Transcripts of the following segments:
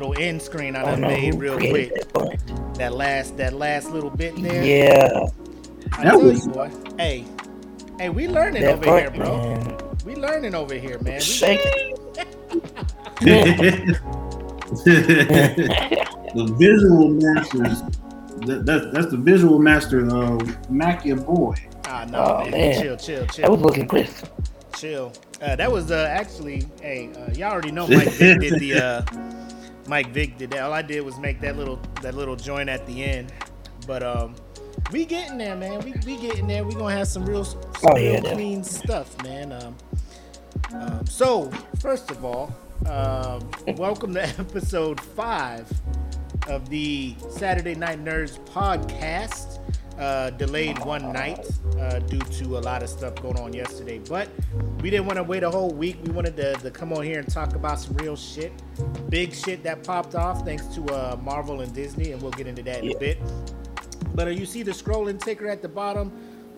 y'all like that little end screen I I done don't made real quick. that. That last that last little bit there. Yeah, I That was- you, boy. Hey, hey, we learning that over part, here, bro. man. We learning over here, man. We, Shake the visual masters. That, that, that's the visual master of Mac your boy. ah, no, Oh, man. man. Chill, chill, That chill, was looking crisp. chill. Uh, that was uh, actually, hey, uh, y'all already know Mike Vick did the. Mike Vick did that. All I did was make that little that little joint at the end. But um, we getting there, man. We we getting there. We gonna have some real, some Oh, real yeah, clean stuff, man. Um, um, so first of all, um, welcome to episode five of the Saturday Night Nerds podcast. Uh, delayed one night uh, due to a lot of stuff going on yesterday, but we didn't want to wait a whole week. We wanted to, to come on here and talk about some real shit, big shit that popped off thanks to uh, Marvel and Disney, and we'll get into that in Yeah. a bit. But uh, you see the scrolling ticker at the bottom.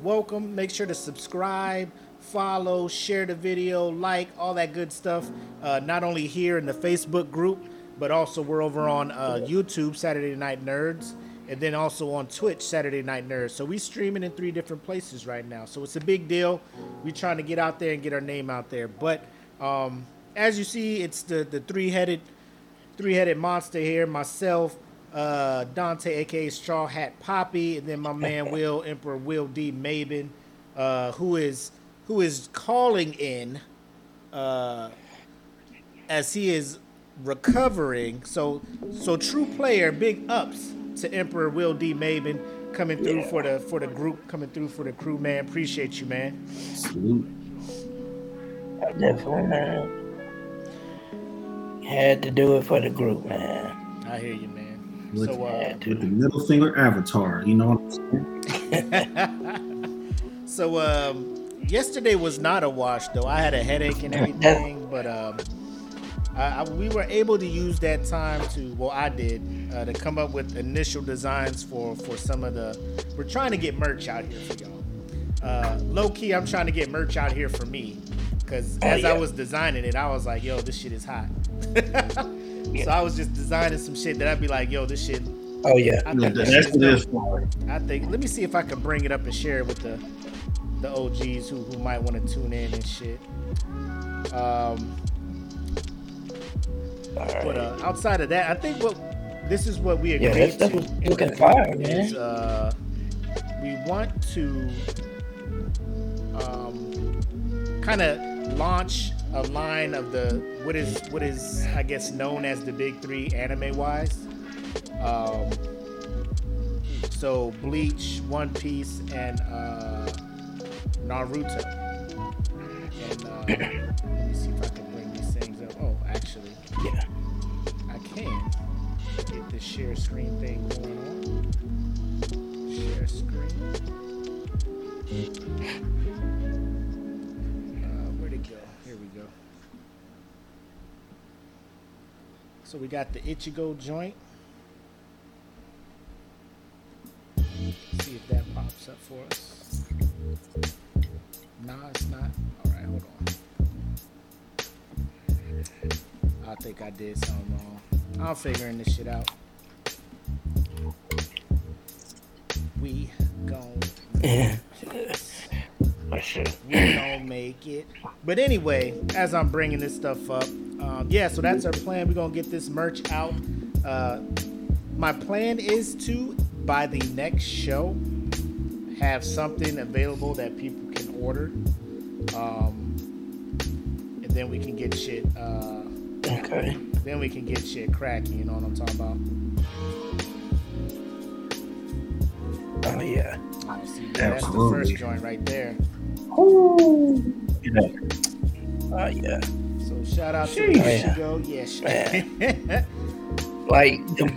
Welcome. Make sure to subscribe, follow, share the video, like, all that good stuff. Uh, not only here in the Facebook group, but also we're over on uh, YouTube, Saturday Night Nerds, and then also on Twitch, Saturday Night Nerds. So we streaming in three different places right now. So it's a big deal. We're trying to get out there and get our name out there. But um, as you see, it's the the three headed three-headed monster here. Myself, uh, Dante, aka Straw Hat Poppy, and then my man Will Emperor Will D Maben, uh, who is who is calling in uh, as he is recovering. So so true player, big ups to Emperor Will D Maben coming through Yeah. for the for the group, coming through for the crew, man. Appreciate you, man. Salute. Definitely, man. Had to do it for the group, man. I hear you, man. Look So uh, With the middle finger avatar, you know what I'm saying? So um, yesterday was not a wash though. I had a headache and everything, but um, I, I, we were able to use that time to well, I did uh, to come up with initial designs for for some of the. We're trying to get merch out here for y'all. Uh, low key, I'm trying to get merch out here for me because Oh, as I was designing it, I was like, "Yo, this shit is hot." So I was just designing some shit that I'd be like, "Yo, this shit." Oh yeah. I Yeah, think this that's shit what it is is dope. for. I think. Let me see if I can bring it up and share it with the the OGs who, who might want to tune in and shit. Um, But uh, outside of that, I think what this is what we Yeah, agreed that to looking fire, is uh, we want to um, kind of launch a line of the what is what is I guess known as the big three anime wise. Um, so Bleach, One Piece, and uh, Naruto. And uh, Yeah. I can get this share screen thing going on. Share screen. Uh, where'd it go? Here we go. So we got the Ichigo joint. See if that pops up for us. Nah, it's not. All right, hold on. I think I did something wrong. I'm figuring this shit out. We gon' Yeah. We gonna make it. But anyway, as I'm bringing this stuff up, um, yeah, so that's our plan. We're gonna get this merch out. Uh, my plan is to, by the next show, have something available that people can order, um, and then we can get shit. Uh, Okay. then we can get shit cracking. You know what I'm talking about? Oh yeah. You see, yeah, that's the first joint right there. You know, Oh yeah. So shout out to Sheesh. Ichigo. Yeah, shit. Like the,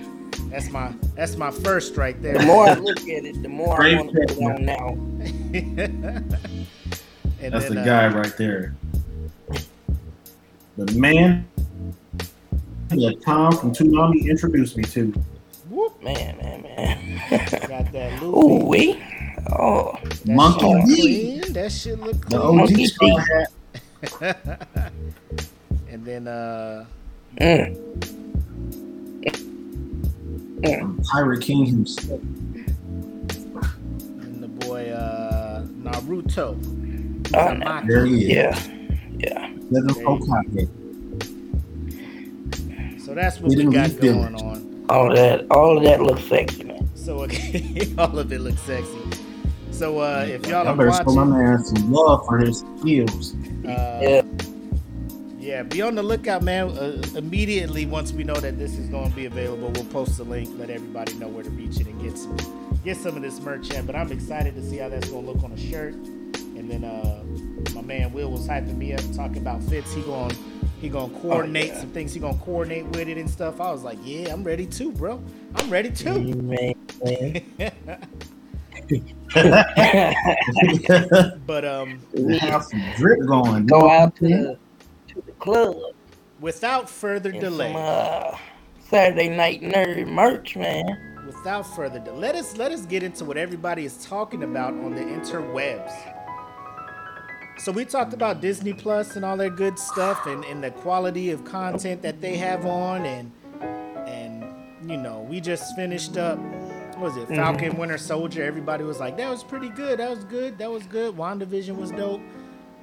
that's my that's my first right there. the more I look at it, the more I want to put it on now. that's then, the uh, guy right there. The man that Tom from Toonami introduced me to. Whoop, Man, man, man. got that Ooh Luffy. wee. Oh. That Monkey D. That shit look The. OG Monkey Straw D. Hat. and then uh Mm. From Pirate King himself. And the boy uh, Naruto. Oh, Uzumaki. There he is. Yeah. Yeah. Let him There you Hokage. So that's what He we got going on. All that. All of that looks sexy, man. So okay, all of it looks sexy. So uh, if y'all Y'all are better show my watching, man some love for his skills. uh, Yeah. yeah, be on the lookout, man. Uh, immediately once we know that this is going to be available, we'll post the link, let everybody know where to reach it and get some get some of this merch in. But I'm excited to see how that's going to look on a shirt. And then uh, my man Will was hyping me up, talking about fits. He going he gonna coordinate yeah. some things. He gonna coordinate with it and stuff. I was like, yeah, I'm ready too, bro. I'm ready too. Man, man. but um, we Have some drip going. Go out to the, to the club. without further and delay. Some, uh, Saturday night nerd merch, man. without further ado, let us let us get into what everybody is talking about on the interwebs. So we talked about Disney Plus and all their good stuff and, and the quality of content that they have on and and you know, we just finished up what was it, Falcon Winter Soldier. Everybody was like, that was pretty good, that was good, that was good. WandaVision was dope.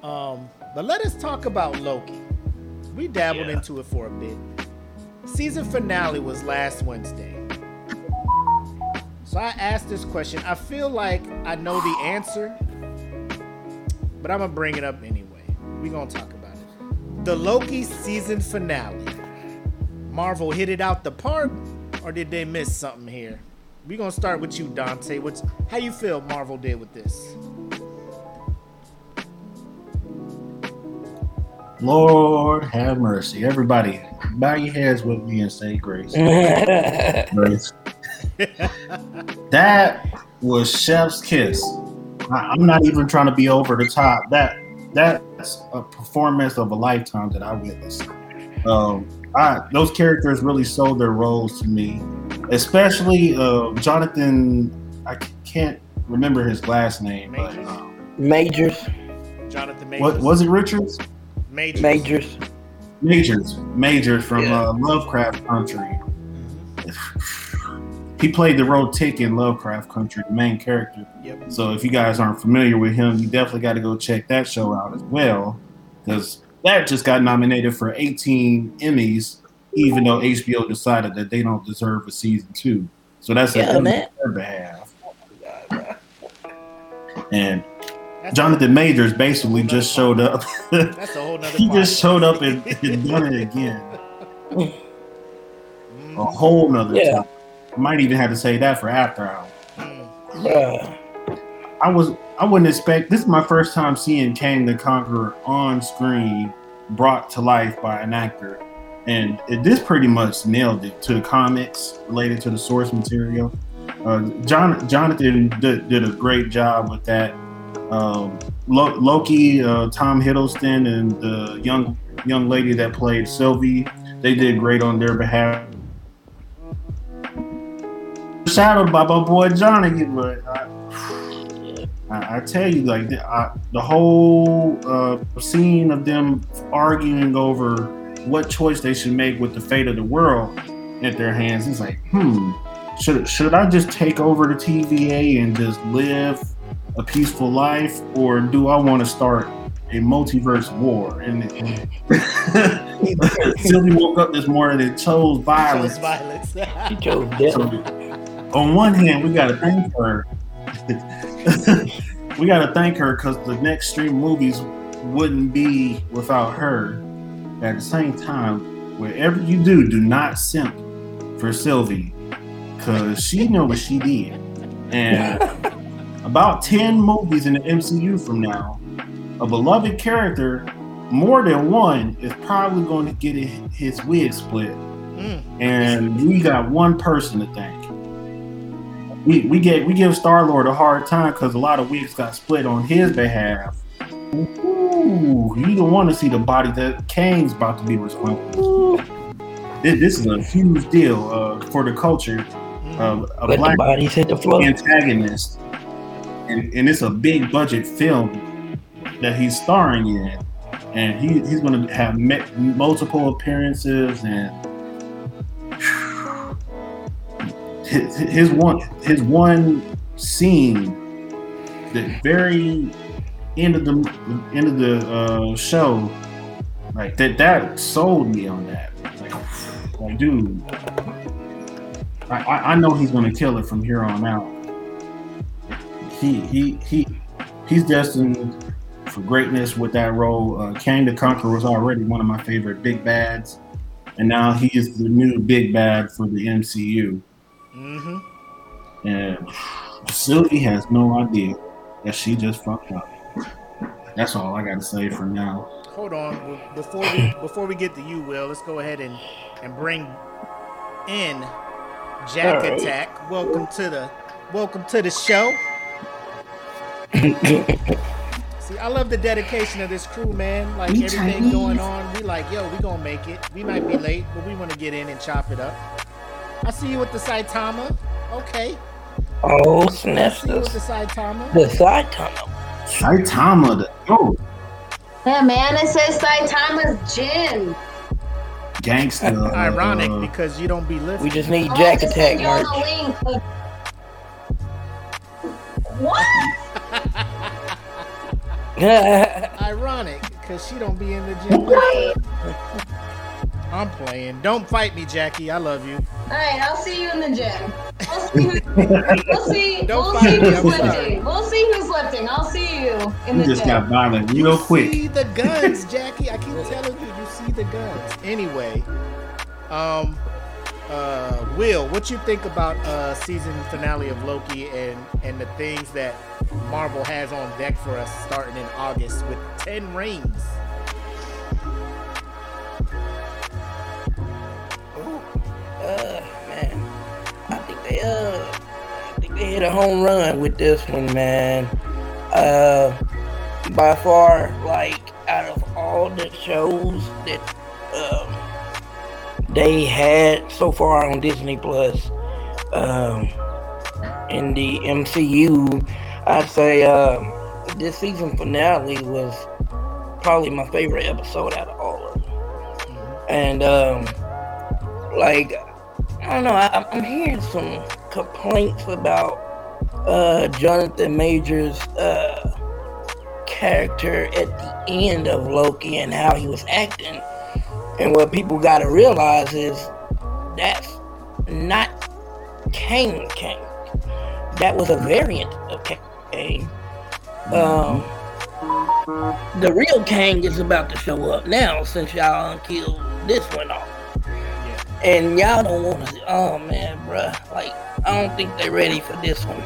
Um, but let us talk about Loki. We dabbled Yeah. into it for a bit. Season finale was last Wednesday. So I asked this question. I feel like I know the answer, but I'm gonna bring it up anyway. We're gonna talk about it. The Loki season finale. Marvel hit it out the park, or did they miss something here? We're gonna start with you, Dante. What's how you feel Marvel did with this? Lord have mercy. Everybody, bow your heads with me and say grace. Grace. that was Chef's kiss. I, I'm not even trying to be over the top. That that's a performance of a lifetime that I witnessed. Um, I, those characters really sold their roles to me, especially uh, Jonathan. I can't remember his last name, but Majors? um, Majors, Jonathan Majors. what was it? Richards. Majors? majors. Majors, Majors from Yeah. uh, Lovecraft Country. He played the role Tick in Lovecraft Country, the main character. Yep. So if you guys aren't familiar with him, you definitely got to go check that show out as well, because that just got nominated for 18 Emmys, even though HBO decided that they don't deserve a season two. So that's Yeah, a man. their behalf. And That's Jonathan Majors basically just showed up. That's a whole nother. he just showed up and, and done it again. A whole nother Yeah. time. Might even have to say that for after hours. Bruh. I was I wouldn't expect this is my first time seeing Kang the Conqueror on screen brought to life by an actor. And it, this pretty much nailed it to the comics related to the source material. Uh, John Jonathan did, did a great job with that. Um, Lo- Loki, uh, Tom Hiddleston, and the young young lady that played Sylvie, they did great on their behalf. Shadowed by my boy Johnny, but I, I, I tell you, like the, I, the whole uh, scene of them arguing over what choice they should make with the fate of the world at their hands. It's like, hmm, should should I just take over the TVA and just live a peaceful life, or do I want to start a multiverse war? And, and Sylvie woke up this morning and chose violence. Chose violence. She chose death. On one hand, we got to thank her. we got to thank her because the next stream movies wouldn't be without her. At the same time, whatever you do, do not simp for Sylvie because she know what she did. And about 10 movies in the MCU from now, a beloved character, more than one, is probably going to get his wig split Mm. and we got one person to thank. We we get we give Star Lord a hard time because a lot of wigs got split on his behalf. Ooh, you don't want to see the body that Kang's about to be responsible. This, this is a huge deal uh, for the culture. Uh, a Let the black bodies hit the floor. antagonist, and, and it's a big budget film that he's starring in. and he, he's going to have multiple appearances and his, one his one scene the very end of the end of the uh, show like that that sold me on that like, like dude I, I I know he's gonna kill it from here on out he he he he's destined for greatness with that role. Uh, Kang the Conqueror was already one of my favorite big bads, and now he is the new big bad for the MCU. Mm-hmm. And Sylvie has no idea that she just fucked up. That's all I got to say for now. Hold on, before we before we get to you, Will, let's go ahead and and bring in Jack All right. Attack. Welcome to the welcome to the show. See, I love the dedication of this crew, man. Like We everything Chinese. going on, we like, yo, we gonna make it. We might be late, but we want to get in and chop it up. I see you with the Saitama. Okay, Oh, I see you with the Saitama. The side tunnel. Saitama, the oh, Yeah, man, it says Saitama's Jin. gangster. Ironic uh, because you don't be lifting. We just need Oh, Jack just Attack sent you on merch. the What? Ironic because she don't be in the gym. Right. I'm playing. Don't fight me, Jackie. I love you. All right, I'll see you in the gym. We'll see. Who, we'll see. Don't we'll fight see me, who's I'm sorry. lifting. We'll see who's lifting. I'll see you in You the just gym. got violent real quick. See the guns, Jackie. I keep telling you, you see the guns. Anyway, um, uh, Will, what you think about uh season finale of Loki and and the things that Marvel has on deck for us starting in August with ten rings? Uh, man, I think they uh, I think they hit a home run with this one, man. Uh, by far, like out of all the shows that um they had so far on Disney Plus, um, in the MCU, I'd say uh, this season finale was probably my favorite episode out of all of them, and um like I don't know. I, I'm hearing some complaints about uh, Jonathan Majors' uh, character at the end of Loki and how he was acting. And what people got to realize is that's not Kang Kang. That was a variant of Kang. Um, the real Kang is about to show up now since y'all killed this one off. And y'all don't want to. Oh man, bruh. Like I don't think they're ready for this one.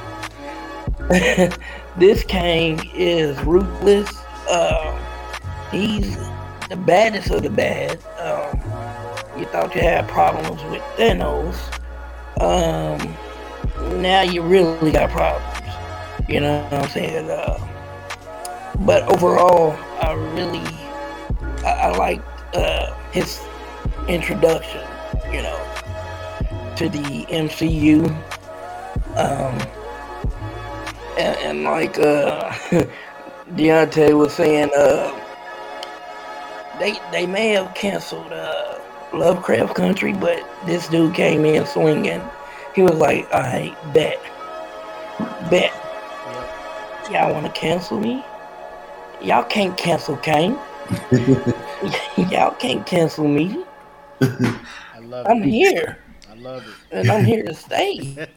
this Kang is ruthless. Um, he's the baddest of the bad. Um, you thought you had problems with Thanos. Um, now you really got problems. You know what I'm saying? Uh, but overall, I really I, I like uh, his introduction. You know, to the MCU. Um, and, and like uh, Deontay was saying, uh, they they may have canceled uh, Lovecraft Country, but this dude came in swinging. He was like, "All right, bet, bet, y'all want to cancel me? Y'all can't cancel Kang. y'all can't cancel me. I love I'm it. here, I love it. and I'm here to stay."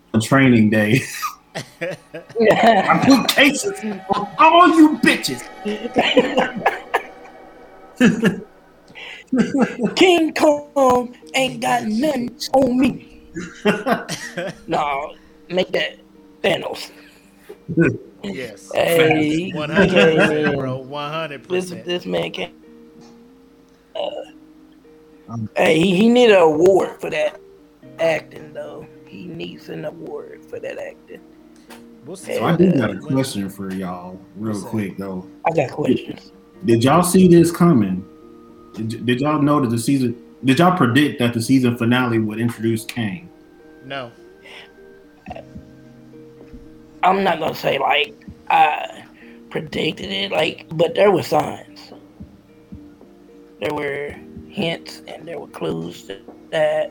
A training day. it. I put cases on all you bitches. King Kong ain't got nothing on me. no, make that Thanos. yes. Hey, One hundred percent, bro. One hundred This percent. this man can. Uh, hey, he, he need an award for that acting though. He needs an award for that acting. We'll see. So I do got a question for y'all, real quick though. I got questions. Did y'all see this coming? Did, did y'all know that the season? Did y'all predict that the season finale would introduce Kang? No. I'm not gonna say like I predicted it, like, but there were signs. there were hints and there were clues that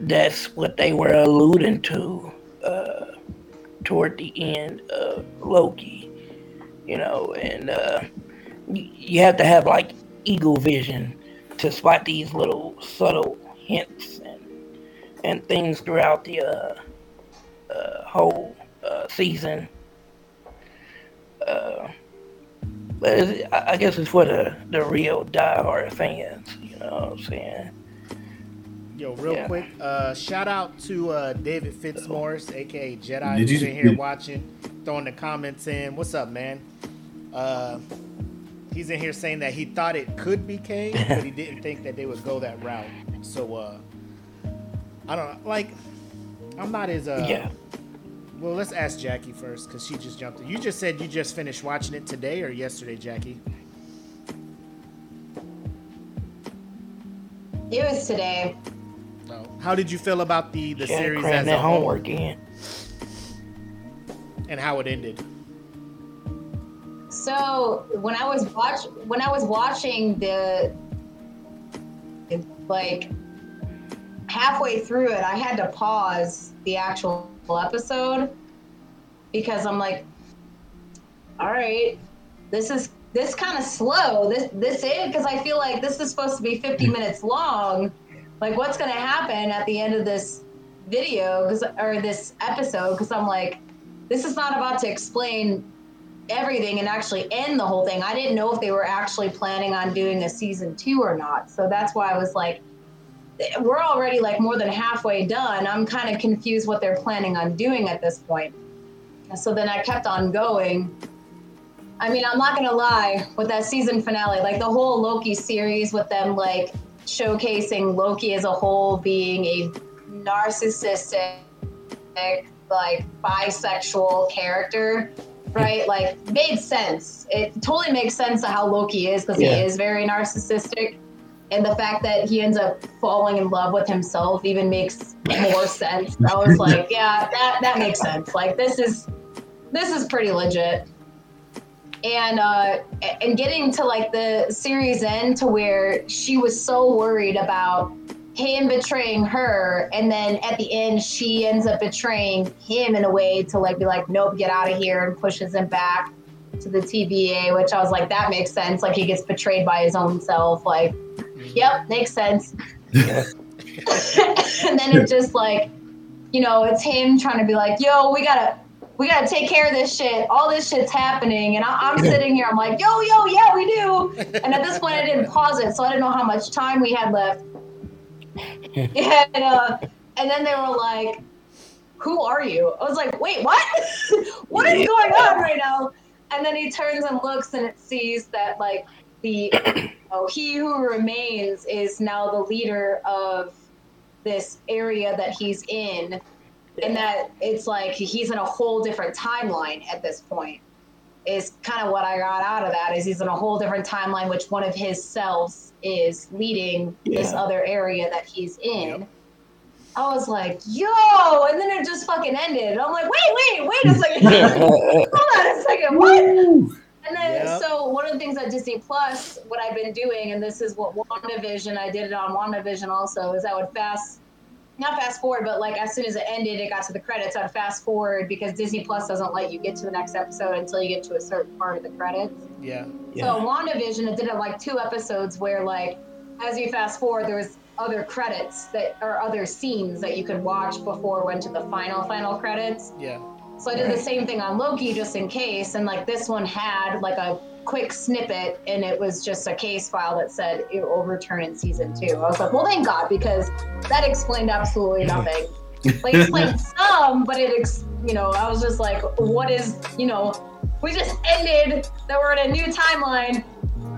that's what they were alluding to uh, toward the end of Loki. You know, and uh, you have to have like eagle vision to spot these little subtle hints and and things throughout the uh, uh, whole uh, season. Uh, but I guess it's for the, the real diehard fans, you know what I'm saying? Yo, real yeah. quick, uh, shout out to uh, David Fitzmaurice, aka Jedi, Did who's you, in here watching, throwing the comments in. What's up, man? Uh, he's in here saying that he thought it could be Kang, but he didn't think that they would go that route. So, uh, I don't know. Like, I'm not as uh, yeah. Well, let's ask Jackie first because she just jumped in. You just said you just finished watching it today or yesterday, Jackie? It was today. Oh. How did you feel about the the yeah, series as a homework in. And how it ended? So when I was watch when I was watching the like halfway through it, I had to pause the actual episode because I'm like, all right, this is this kind of slow. This this is because I feel like this is supposed to be 50 minutes long. Like, what's gonna happen at the end of this video? Or this episode? Because I'm like, this is not about to explain everything and actually end the whole thing. I didn't know if they were actually planning on doing a season two or not. So that's why I was like, we're already like more than halfway done. I'm kind of confused what they're planning on doing at this point. So then I kept on going. I mean, I'm not gonna lie, with that season finale, like the whole Loki series with them like showcasing Loki as a whole being a narcissistic, like bisexual character, right? like made sense. It totally makes sense to how Loki is because yeah. he is very narcissistic and the fact that he ends up falling in love with himself even makes more sense. I was like, yeah, that that makes sense. Like this is this is pretty legit. And uh and getting to like the series end to where she was so worried about him betraying her and then at the end she ends up betraying him in a way to like be like nope get out of here and pushes him back to the TVA which I was like that makes sense like he gets betrayed by his own self like yep, makes sense. and then it's just like, you know, it's him trying to be like, yo, we gotta, we gotta take care of this shit. All this shit's happening, and I, am sitting here. I'm like, yo, yo, yeah, we do. And at this point, I didn't pause it, so I didn't know how much time we had left. and uh, and then they were like, who are you? I was like, wait, what? what is going on right now? And then he turns and looks, and it sees that like the oh, he who remains is now the leader of this area that he's in and that it's like he's in a whole different timeline at this point is kind of what i got out of that is he's in a whole different timeline which one of his selves is leading yeah. this other area that he's in yep. I was like, yo, and then it just fucking ended. I'm like, wait, wait, wait a second. Hold on a second. What? And then, yep. so one of the things at Disney Plus, what I've been doing, and this is what WandaVision, I did it on WandaVision also, is I would fast, not fast forward, but like as soon as it ended, it got to the credits, I'd fast forward because Disney Plus doesn't let you get to the next episode until you get to a certain part of the credits. Yeah. yeah. So WandaVision, it did it like two episodes where like, as you fast forward, there was other credits that or other scenes that you could watch before it went to the final final credits. Yeah. So I did the same thing on Loki just in case, and like this one had like a quick snippet, and it was just a case file that said it will return in season two. I was like, well, thank God, because that explained absolutely nothing. like explained some, but it, ex- you know, I was just like, what is, you know, we just ended that we're in a new timeline,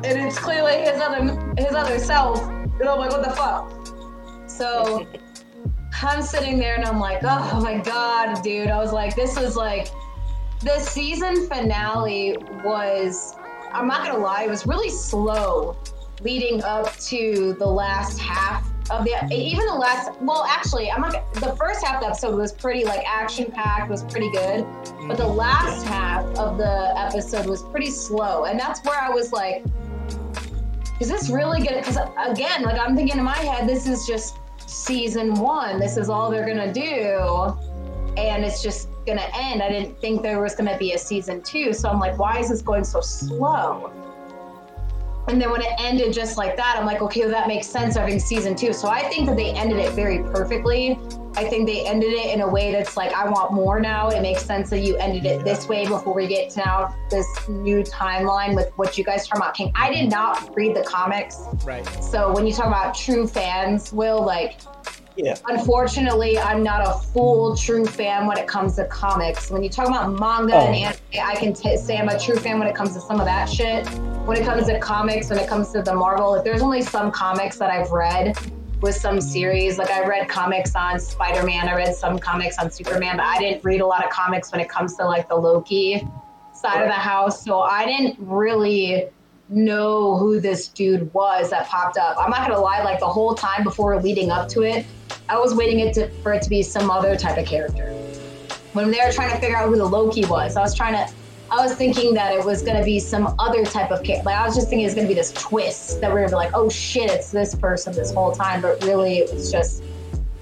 and it's clearly his other his other self. And I'm like, what the fuck? So I'm sitting there and I'm like, oh my god, dude. I was like, this was like the season finale was I'm not gonna lie, it was really slow leading up to the last half of the even the last well actually I'm not the first half of the episode was pretty like action packed was pretty good but the last half of the episode was pretty slow and that's where I was like is this really gonna? Because again, like I'm thinking in my head, this is just season one. This is all they're gonna do, and it's just gonna end. I didn't think there was gonna be a season two, so I'm like, why is this going so slow? And then when it ended just like that, I'm like, okay, well, that makes sense having season two. So I think that they ended it very perfectly. I think they ended it in a way that's like, I want more now. It makes sense that you ended it this way before we get to now this new timeline with what you guys talk about King. I did not read the comics. Right. So when you talk about true fans, Will, like, Yeah. unfortunately, I'm not a full true fan when it comes to comics. When you talk about manga Oh. and anime, I can t- say I'm a true fan when it comes to some of that shit. When it comes to comics, when it comes to the Marvel, if there's only some comics that I've read with some series. Like I read comics on Spider-Man, I read some comics on Superman, but I didn't read a lot of comics when it comes to like the Loki side of the house. So I didn't really know who this dude was that popped up. I'm not gonna lie, like the whole time before leading up to it, I was waiting it to, for it to be some other type of character. When they were trying to figure out who the Loki was, I was trying to, I was thinking that it was gonna be some other type of character. Like I was just thinking it's gonna be this twist that we are gonna be like, oh shit, it's this person this whole time, but really it was just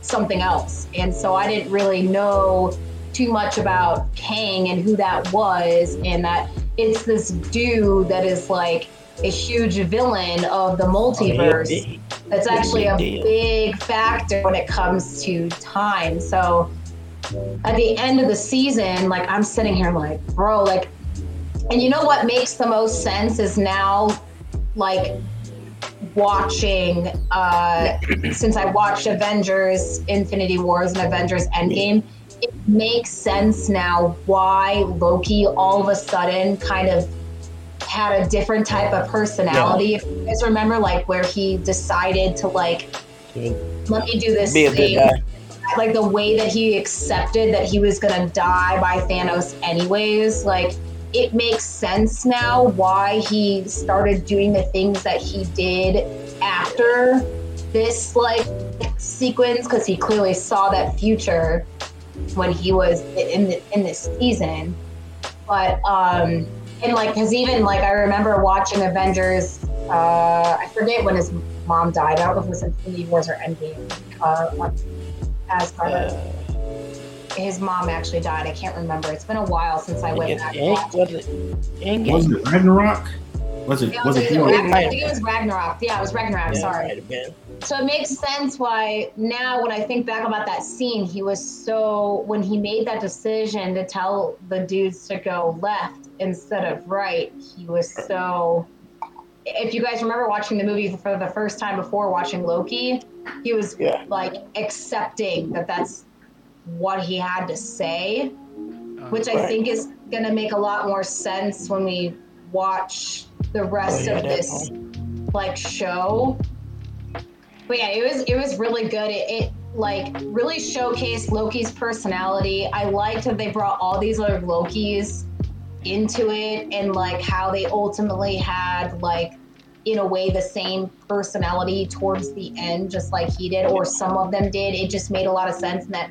something else. And so I didn't really know too much about Kang and who that was, and that it's this dude that is like a huge villain of the multiverse that's actually a Big big factor when it comes to time. So at the end of the season, like I'm sitting here like, bro, like, and you know what makes the most sense is now, like, watching, uh, since I watched Avengers Infinity Wars and Avengers Endgame, it makes sense now why Loki all of a sudden kind of had a different type of personality. If you guys remember, like, where he decided to, like, let me do this Be thing. like the way that he accepted that he was gonna die by Thanos anyways, like it makes sense now why he started doing the things that he did after this like sequence because he clearly saw that future when he was in the, in this season. But um and like because even like I remember watching Avengers. Uh, I forget when his mom died. I don't know if it was Infinity Wars or Endgame. Uh, on Asgard. His mom actually died. I can't remember. It's been a while since I went back. it and ain't- watched was it? Was it Ragnarok? Was it? Yeah, Was it? either Ragnarok? Ragnarok- I think it was Ragnarok. Yeah, it was Ragnarok. Yeah, Sorry. might. So it makes sense why now when I think back about that scene, he was so when he made that decision to tell the dudes to go left instead of right, he was so if you guys remember watching the movie for the first time before watching Loki, he was Yeah. like accepting that that's what he had to say, Uh, which I think is going to make a lot more sense when we watch the rest Oh, yeah, of this like show. But yeah, it was it was really good. It, it like really showcased Loki's personality. I liked that they brought all these other Lokis into it and like how they ultimately had like in a way the same personality towards the end, just like he did, or some of them did. It just made a lot of sense and that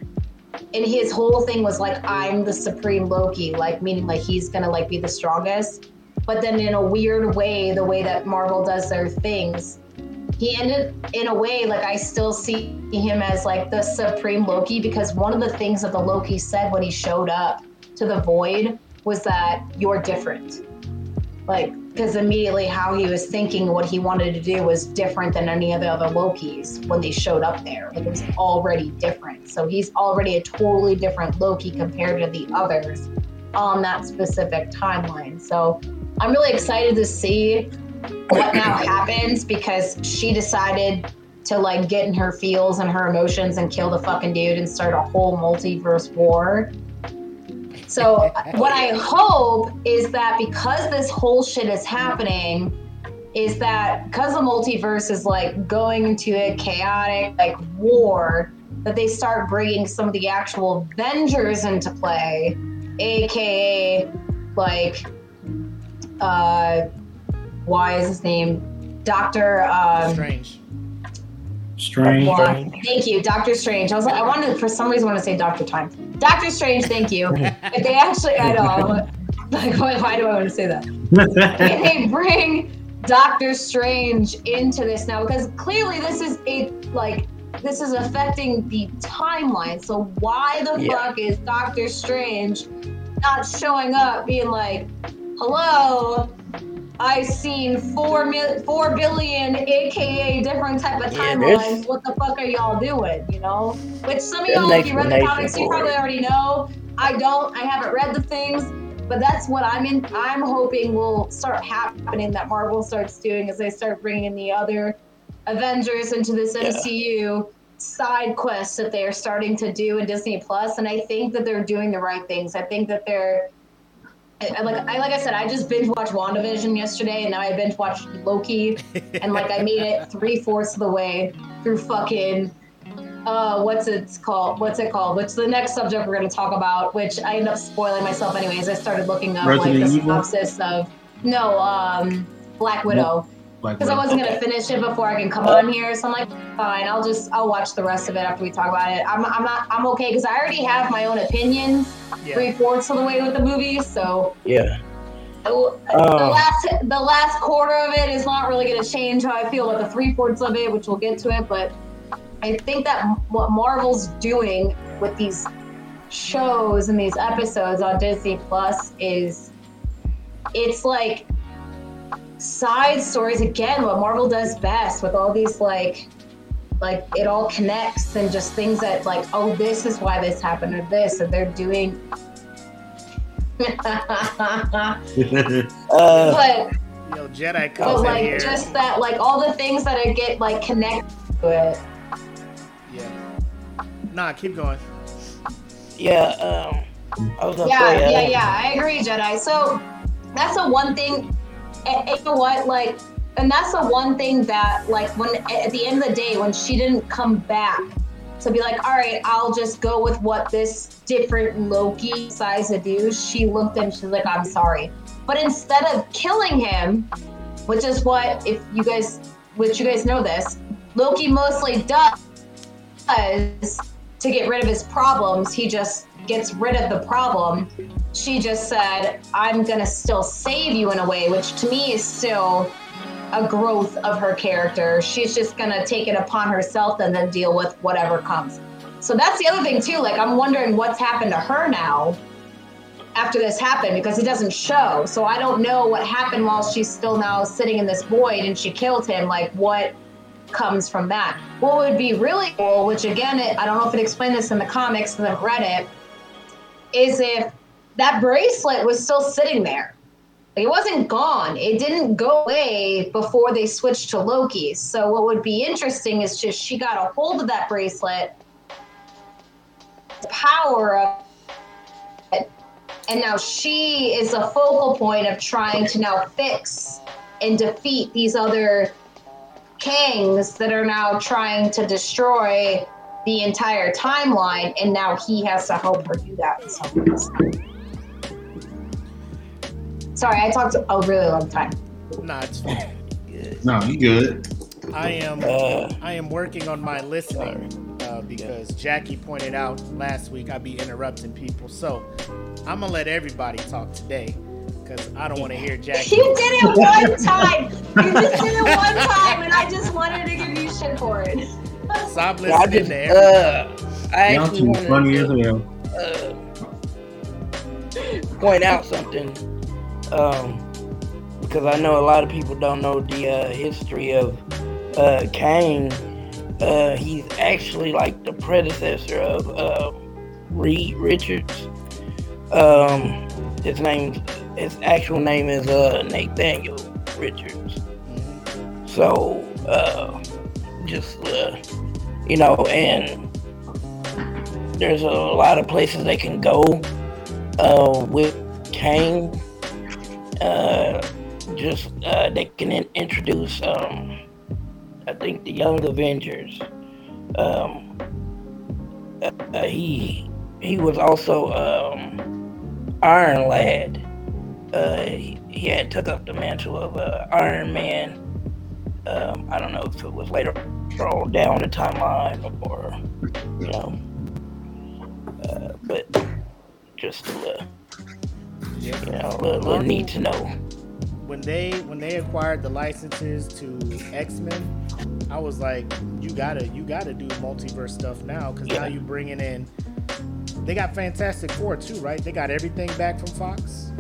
and his whole thing was like I'm the supreme Loki, like meaning like he's gonna like be the strongest. But then in a weird way, the way that Marvel does their things, he ended in a way like I still see him as like the supreme Loki because one of the things that the Loki said when he showed up to the void was that you're different. Like because immediately how he was thinking what he wanted to do was different than any of the other Lokis when they showed up there. Like it was already different. So he's already a totally different Loki compared to the others on that specific timeline. So I'm really excited to see what now happens because she decided to like get in her feels and her emotions and kill the fucking dude and start a whole multiverse war. So what I hope is that because this whole shit is happening, is that because the multiverse is like going into a chaotic like war, that they start bringing some of the actual Avengers into play, aka like uh why is his name Doctor um Strange. Strange. why- thank you Doctor Strange. I was like I wanted for some reason I want to say Doctor Time. Doctor Strange thank you. If they actually I know like why, why do I want to say that? They bring Doctor Strange into this now? Because clearly this is a like this is affecting the timeline. So why the Yeah. fuck is Doctor Strange not showing up, being like, "Hello, I've seen four mil- four billion, aka different type of timelines. there's- what the fuck are y'all doing? You know?" Which some of y'all, if you read the comics, you probably already know. I don't. I haven't read the things, but that's what I'm in. I'm hoping will start happening. That Marvel starts doing as they start bringing in the other Avengers into this Yeah. MCU side quests that they are starting to do in Disney Plus, and I think that they're doing the right things. I think that they're I- like I like I said, I just binge watched WandaVision yesterday, and now I binge watched Loki, and like I made it three fourths of the way through fucking uh what's it called? What's it called? Which the next subject we're gonna talk about, which I end up spoiling myself anyways. I started looking up Resident like the Evil? synopsis of no, um Black Widow. Like, Because I wasn't gonna finish it before I can come on here, so I'm like, fine, I'll just I'll watch the rest of it after we talk about it. I'm I'm not I'm okay because I already have my own opinions three fourths of the way with the movie, so Yeah. the Oh. last the last quarter of it is not really gonna change how I feel about the three fourths of it, which we'll get to it. But I think that what Marvel's doing with these shows and these episodes on Disney Plus is it's like side stories again what marvel does best with all these like like it all connects and just things that like oh this is why this happened or this and they're doing Uh, but Yo, Jedi but comes in like here. just that like all the things that I get like connected to it Yeah. Nah, keep going. yeah. Um, I was gonna yeah say. Uh, yeah yeah i agree jedi so that's the one thing and, and you know what? Like and that's the one thing that like when at the end of the day when she didn't come back to be like all right i'll just go with what this different loki decides to do she looked and she's like i'm sorry. But instead of killing him which is what if you guys which you guys know this loki mostly does to get rid of his problems. He just gets rid of the problem she just said i'm gonna still save you in a way which to me is still a growth of her character. She's just gonna take it upon herself and then deal with whatever comes. So that's the other thing too like i'm wondering what's happened to her now after this happened because it doesn't show. So i don't know what happened while she's still now sitting in this void and she killed him like what comes from that. What would be really cool, which again, it, I don't know if it explained this in the comics because I've read it, is if that bracelet was still sitting there. It wasn't gone. It didn't go away before they switched to Loki. So what would be interesting is just she got a hold of that bracelet, the power of it, and now she is a focal point of trying to now fix and defeat these other kings that are now trying to destroy the entire timeline, and now he has to help her do that in some ways. Sorry, I talked a really long time. Nah, it's fine. no, you good. I am Uh, I am working on my listening uh, because Jackie pointed out last week I'd be interrupting people. So I'm gonna let everybody talk today because I don't want to hear Jackie. You did it one time. You just did it one time, and I just wanted to give you shit for it. Stop yeah, I listening just, to everybody. uh, I Y'all actually too wanted funny as to, hell. uh, point out something, um, because I know a lot of people don't know the uh, history of uh, Kang. Uh, he's actually like the predecessor of uh, Reed Richards. Um, his name, his actual name is uh, Nathaniel Richards. So, uh, just uh, you know, and there's a lot of places they can go uh, with Kang. Uh, just uh, they can in- introduce, um, I think, the Young Avengers. Um, uh, he he was also um, Iron Lad. Uh, he, he had took up the mantle of uh, Iron Man. Um, I don't know if it was later on down the timeline or you know, uh, but just uh, Yeah. you know, a little, little need to know. When they when they acquired the licenses to X Men, I was like, you gotta you gotta do multiverse stuff now because now Yeah. you bringing in. They got Fantastic Four too, right? They got everything back from Fox.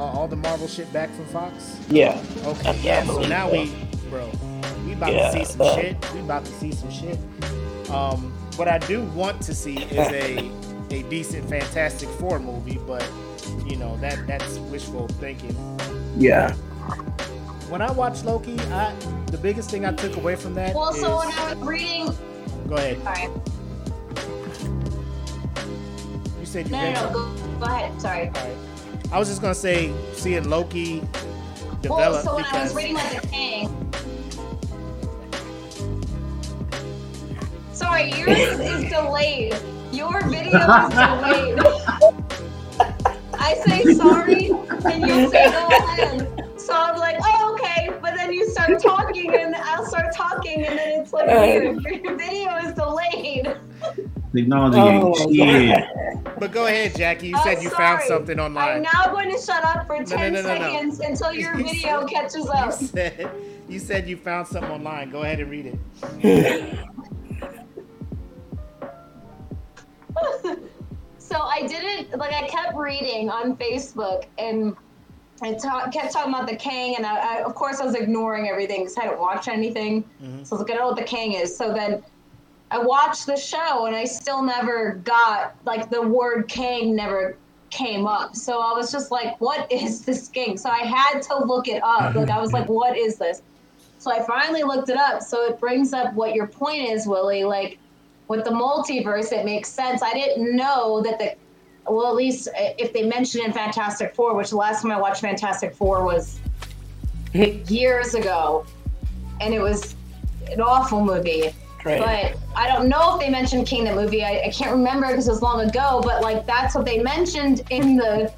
All, all the Marvel shit back from Fox. Yeah. Okay, Yeah, yeah. So believe now so. we, bro, we about Yeah, to see some uh, shit. We about to see some shit. Um, what I do want to see is a a decent Fantastic Four movie, but you know that that's wishful thinking. Yeah. When I watched Loki, I the biggest thing I took away from that Well, so when is- I was reading, go ahead. sorry, You said you no, no, no, something? go, go ahead. Sorry. All right. I was just gonna say seeing Loki develop. Well, so when I was reading like the Kang. Sorry, yours is delayed. Your video is delayed. I say sorry, and you say go ahead. So I'm like, oh okay, but then you start talking, and I'll start talking, and then it's like uh. weird. Your video is delayed. Technology Oh, ain't shit. But go ahead, Jackie. You I'm said you found something online. I'm online. now going to shut up for 10 no, no, no. seconds until your You video said- catches You up. said you said you found something online. Go ahead and read it. so I didn't like I kept reading on Facebook and I ta- kept talking about the Kang and I, I of course I was ignoring everything because I hadn't watched anything. Mhm. So I was like, I don't know what the Kang is. So then I watched the show and I still never got like the word Kang never came up. So I was just like, what is this Kang? So I had to look it up. Like I was like, what is this? So I finally looked it up. So it brings up what your point is, Willie. Like with the multiverse, it makes sense. I didn't know that the, well, at least uh, if they mentioned in Fantastic Four, which the last time I watched Fantastic Four was years ago, and it was an awful movie. Right. But I don't know if they mentioned King the movie. I, I can't remember because it was long ago. But like that's what they mentioned in the.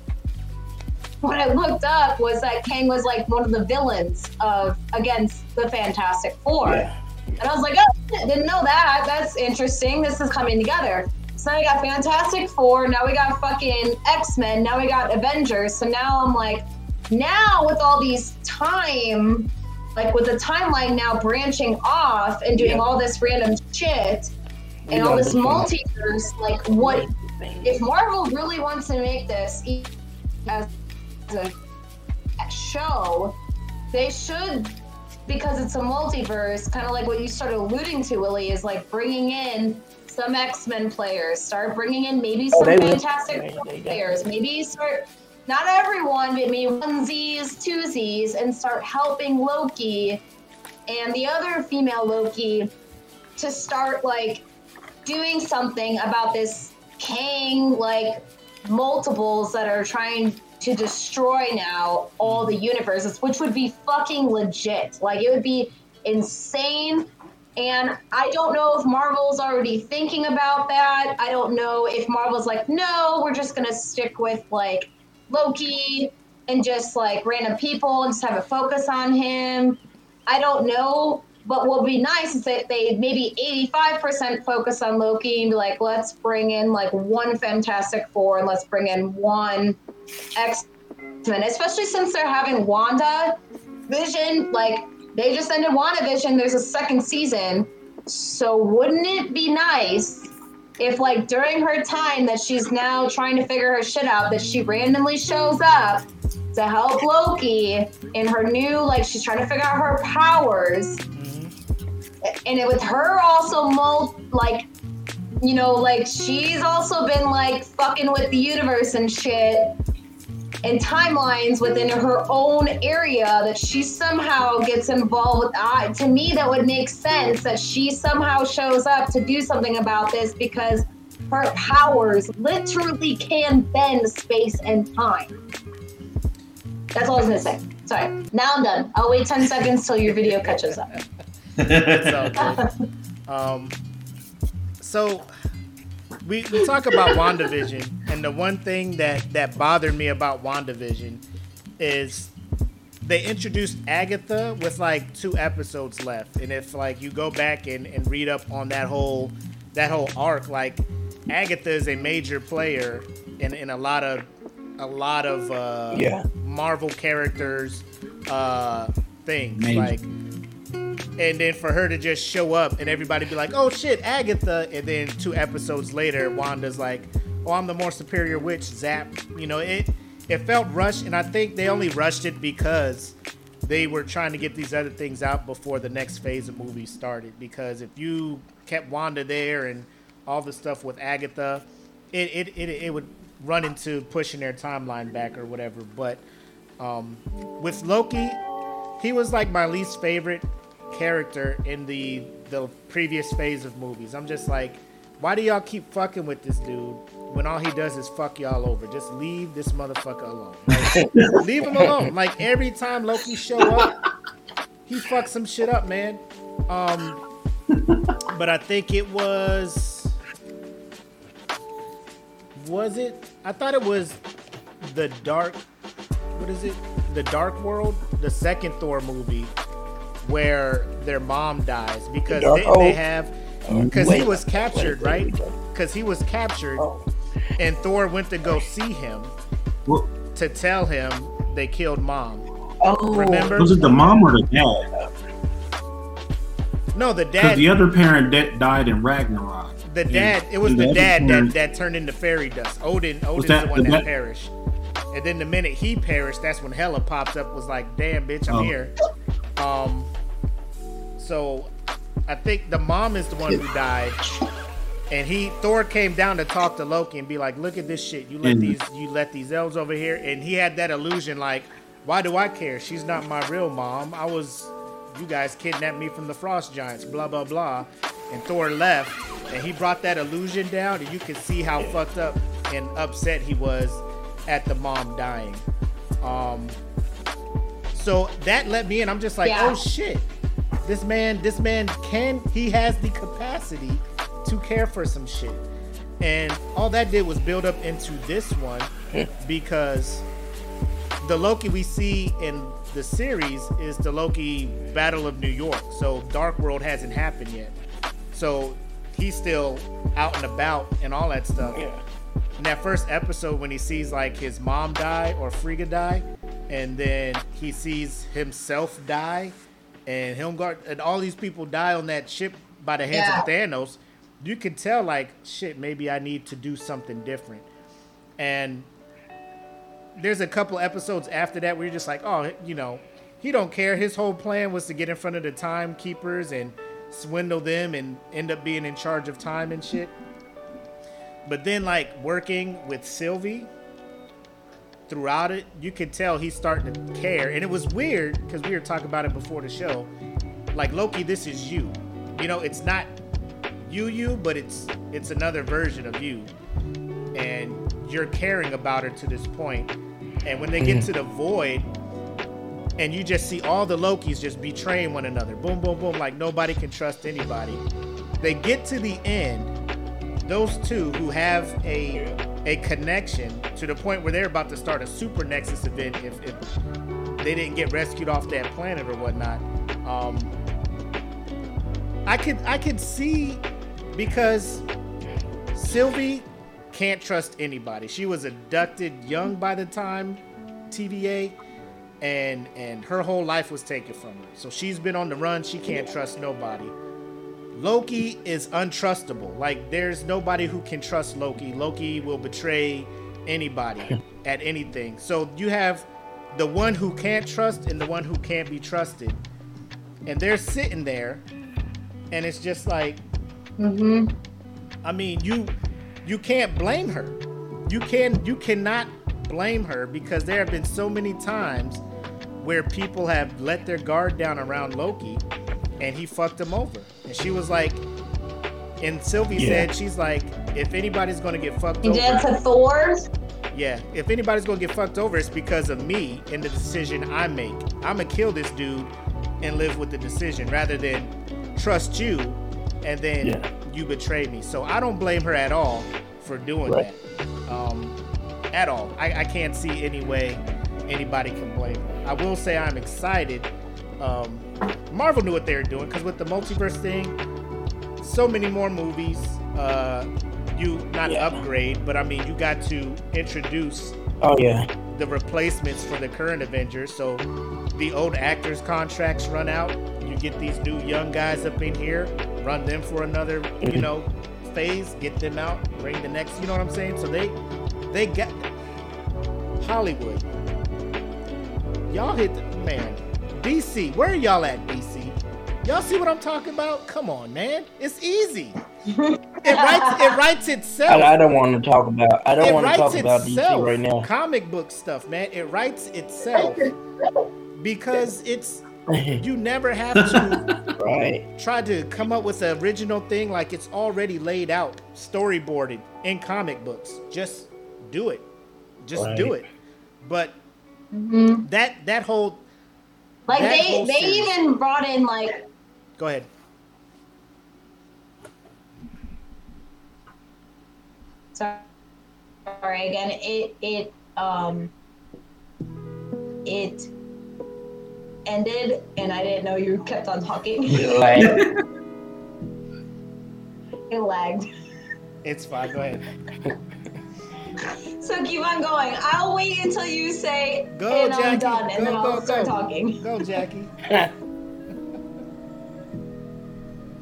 What I looked up was that Kang was like one of the villains of against the Fantastic Four. Yeah. And I was like, oh, didn't know that. That's interesting. This is coming together. So now we got Fantastic Four. Now we got fucking X Men. Now we got Avengers. So now I'm like, now with all these time, like with the timeline now branching off and doing Yeah. all this random shit and all this multiverse, like what if Marvel really wants to make this as a show, they should, because it's a multiverse, kind of like what you started alluding to, Willie, is like bringing in some X Men players, start bringing in maybe Oh, some will. Fantastic they players, maybe start. Not everyone, but maybe onesies, twosies, and start helping Loki and the other female Loki to start like doing something about this Kang like multiples that are trying to destroy now all the universes, which would be fucking legit. Like it would be insane. And I don't know if Marvel's already thinking about that. I don't know if Marvel's like, no, we're just gonna stick with like Loki and just like random people and just have a focus on him. I don't know. But what would be nice is that they maybe 85% focus on Loki and be like, let's bring in like one Fantastic Four and let's bring in one X Men, especially since they're having Wanda Vision. Like, they just ended WandaVision. There's a second season. So, wouldn't it be nice if, like, during her time that she's now trying to figure her shit out, that she randomly shows up to help Loki in her new, like, she's trying to figure out her powers. Mm-hmm. And it, with her also mul- like you know like she's also been like fucking with the universe and shit and timelines within her own area that she somehow gets involved with. I to me that would make sense that she somehow shows up to do something about this because her powers literally can bend space and time. That's all i was gonna say. Sorry. Now i'm done. I'll wait 10 seconds till your video catches up. Um, so we, we talk about WandaVision, and the one thing that, that bothered me about WandaVision is they introduced Agatha with like two episodes left. And if like you go back and, and read up on that whole that whole arc, like Agatha is a major player in, in a lot of a lot of uh, Yeah. Marvel characters uh things Major. like and then for her to just show up and everybody be like, "Oh shit, Agatha," and then two episodes later, Wanda's like, "Oh, I'm the more superior witch." Zap, you know it. It felt rushed, and I think they only rushed it because they were trying to get these other things out before the next phase of movies started. Because if you kept Wanda there and all the stuff with Agatha, it it, it, it would run into pushing their timeline back or whatever. But um, with Loki, he was like my least favorite character in the the previous phase of movies. I'm just like, why do y'all keep fucking with this dude when all he does is fuck y'all over? Just leave this motherfucker alone. Like, leave him alone. Like every time Loki show up, he fucks some shit up, man. Um, but I think it was was it? I thought it was the dark. What is it? The Dark World, the second Thor movie, where their mom dies because they, they have because he was captured, wait, right? wait, wait. Because he was captured, Oh, and Thor went to go see him Well, to tell him they killed mom. oh, Remember? was it the mom or the dad? No, the Because dad. the other parent that died in Ragnarok. The dad, it was and the dad that, parent- that turned into fairy dust. Odin, Odin's that the one the that dad- perished. And then the minute he perished, that's when Hela popped up. Was like, "Damn, bitch, I'm Oh. here." Um, so I think the mom is the one who died, and he Thor came down to talk to Loki and be like, "Look at this shit. You let And- these you let these elves over here," and he had that illusion like, "Why do I care? She's not my real mom. I was." You guys kidnapped me from the frost giants, blah blah blah. And Thor left, and he brought that illusion down, and you can see how fucked up and upset he was at the mom dying. Um, so that let me in. I'm just like, oh, Yeah. oh shit, this man, this man can, he has the capacity to care for some shit. And all that did was build up into this one because the Loki we see in the series is the Loki Battle of New York. So Dark World hasn't happened yet. So he's still out and about and all that stuff. yeah. In that first episode, when he sees like his mom die or Frigga die, and then he sees himself die, and Hilmgard and all these people die on that ship by the hands of Thanos, you can tell like shit. Maybe I need to do something different. And there's a couple episodes after that where you're just like, oh, you know, he don't care. His whole plan was to get in front of the timekeepers and swindle them and end up being in charge of time and shit. But then, like working with Sylvie throughout it, you could tell he's starting to care. And it was weird because we were talking about it before the show. Like Loki, this is you. You know, it's not you, you, but it's it's another version of you, and you're caring about her to this point. And when they get mm-hmm. to the void, and you just see all the Lokis just betraying one another, boom, boom, boom, like nobody can trust anybody. They get to the end, those two who have a a connection to the point where they're about to start a super nexus event if, if they didn't get rescued off that planet or whatnot. Um, I could I could see because Sylvie can't trust anybody. She was abducted young by the time TVA and and her whole life was taken from her. So she's been on the run. She can't trust nobody. Loki is untrustable. Like there's nobody who can trust Loki. Loki will betray anybody at anything. So you have the one who can't trust and the one who can't be trusted. And they're sitting there and it's just like Mm-hmm. I mean, you you can't blame her. You can you cannot blame her because there have been so many times where people have let their guard down around Loki and he fucked him over. And she was like and Sylvie Yeah. said she's like if anybody's going to get fucked He over did to Thor. yeah, if anybody's gonna get fucked over, it's because of me and the decision I make. I'm gonna kill this dude and live with the decision rather than trust you and then Yeah. you betray me. So I don't blame her at all for doing Right. that. Um, at all. I, I can't see any way anybody can blame her. I will say I'm excited. Um, Marvel knew what they were doing because with the multiverse thing, so many more movies. Uh, you not Yeah. upgrade, but I mean you got to introduce Oh yeah. the replacements for the current Avengers. So the old actors' contracts run out. You get these new young guys up in here, run them for another, you know, phase, get them out, bring the next. You know what I'm saying? So they they got Hollywood. Y'all hit the man. DC, where are y'all at, DC? Y'all see what I'm talking about? Come on, man. It's easy. It writes it writes itself. I, I don't want to talk about. I don't want to writes talk about. DC right now. Comic book stuff, man. It writes itself because it's you never have to right. try to come up with an original thing like it's already laid out, storyboarded in comic books. Just do it. Just do it. But Mhm. that that whole Like That they they series. even brought in like go ahead. sorry again it it um it ended and I didn't know you kept on talking. Like, it lagged. It's fine. Go ahead. So keep on going. I'll wait until you say Go, and I'm Jackie. done and Go, then I'll go, start talking. Go, Jackie.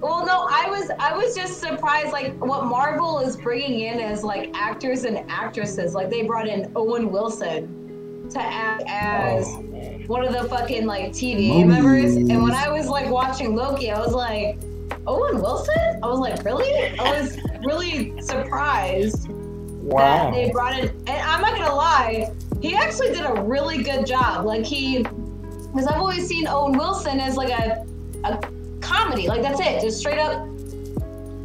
Well, no, I was I was just surprised like what Marvel is bringing in as like actors and actresses. Like they brought in Owen Wilson to act as oh, man. one of the fucking like TV Movies. members. And when I was like watching Loki, I was like, Owen Wilson? I was like, really? I was really surprised that Wow. they brought in. And I'm not gonna lie, he actually did a really good job. Like he, because I've always seen Owen Wilson as like a a comedy. Like that's it, just straight up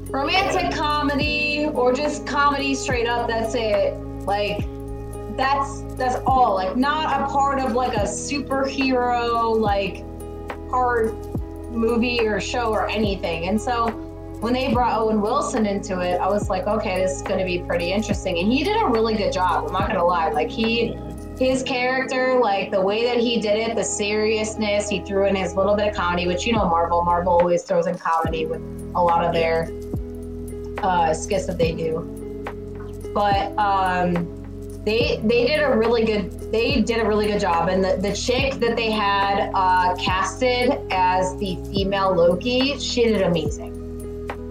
romantic comedy or just comedy straight up. That's it. Like that's that's all. Like not a part of like a superhero like hard movie or show or anything. And so when they brought Owen Wilson into it, I was like, okay, this is going to be pretty interesting. And he did a really good job. I'm not going to lie. Like he, his character, like the way that he did it, the seriousness, he threw in his little bit of comedy, which you know, Marvel, Marvel always throws in comedy with a lot of their uh, skits that they do. But um, they they did a really good they did a really good job and the, the chick that they had uh, casted as the female loki she did amazing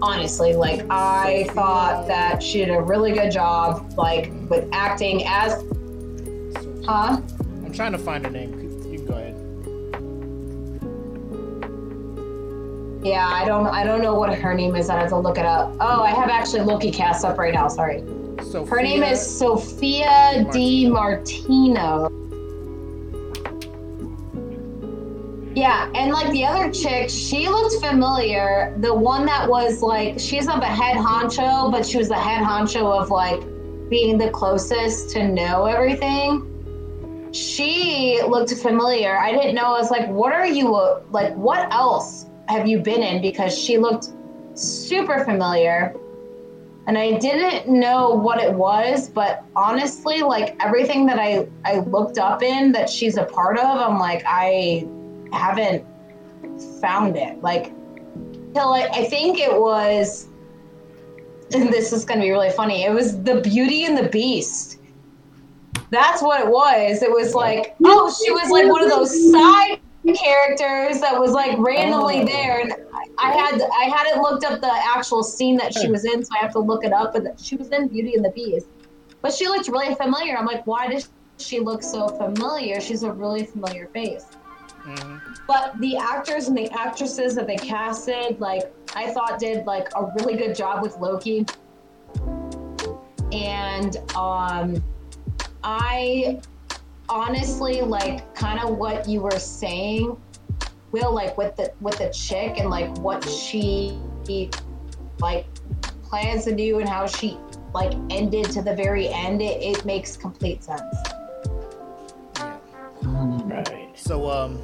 honestly like i thought that she did a really good job like with acting as huh? I'm trying to find her name. You can go ahead. yeah i don't i don't know what her name is. I have to look it up. Oh i have actually loki cast up right now sorry. So her name is sophia di martino Yeah, and like the other chick, she looked familiar. The one that was like, she's not the head honcho, but she was the head honcho of like being the closest to know everything. She looked familiar. I didn't know. I was like, what are you, uh, like, what else have you been in? Because she looked super familiar. And I didn't know what it was, but honestly, like everything that I, I looked up in that she's a part of, I'm like, I haven't found it. Like, till I, I think it was, and this is going to be really funny. It was the Beauty and the Beast. That's what it was. It was like, oh, she was like one of those side characters that was like randomly Oh. there, and I- I had I hadn't looked up the actual scene that she was in, so I have to look it up. But she was in Beauty and the Beast, but she looked really familiar. I'm like, why does she look so familiar? She's a really familiar face Mhm. but the actors and the actresses that they casted like i thought did like a really good job with loki and um i honestly like kind of what you were saying will like with the with the chick and like what she like plans to do and how she like ended to the very end it, it makes complete sense Right. So um,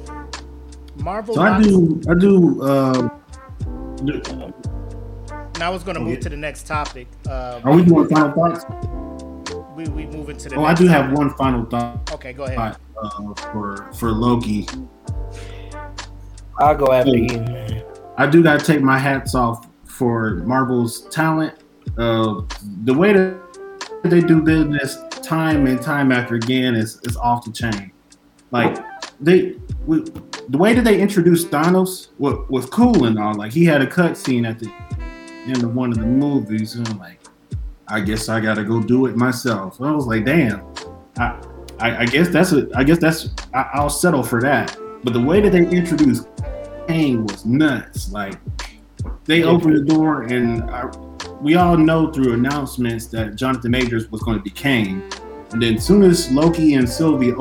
Marvel. So I do, I do. Uh, do- Now I was going to Oh, move yeah. to the next topic. Uh, are we doing final thoughts? we we move into the. Oh, I do topic. have one final thought Okay, go ahead. uh, for for Loki. I'll go after you, man. I do gotta take my hats off for Marvel's talent. Uh, the way that they do business, time and time after again is is off the chain. Like they, we, the way that they introduced Thanos was, was cool and all. Like he had a cut scene at the end of one of the movies, and I'm like, I guess I gotta go do it myself. I was like, damn. I, I, I guess that's a. I guess that's. I, I'll settle for that. But the way that they introduced Kang was nuts. Like they opened the door, and I, we all know through announcements that Jonathan Majors was going to be Kang. And then as soon as Loki and Sylvie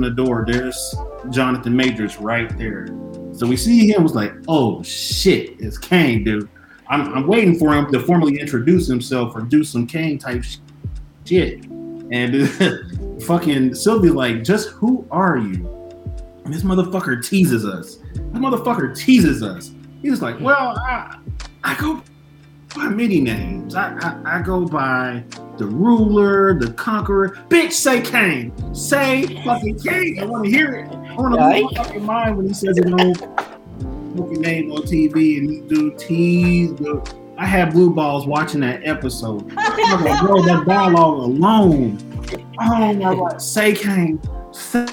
the door, there's Jonathan Majors right there. So we see him was like, oh shit, it's Kang, dude. I'm, I'm waiting for him to formally introduce himself or do some Kang type shit. And fucking Sylvie's like, just who are you? And this motherfucker teases us. This motherfucker teases us. He's like, well, I, I go by many names. I, I, I go by the ruler, the conqueror. Bitch, say Kang. Say fucking Kang. I want to hear it. I want to Right. my fucking mind when he says his own fucking name on TV and this dude tease. Dude. I had blue balls watching that episode. I'm like, bro, that dialogue alone. Oh my god, say Kang. Say,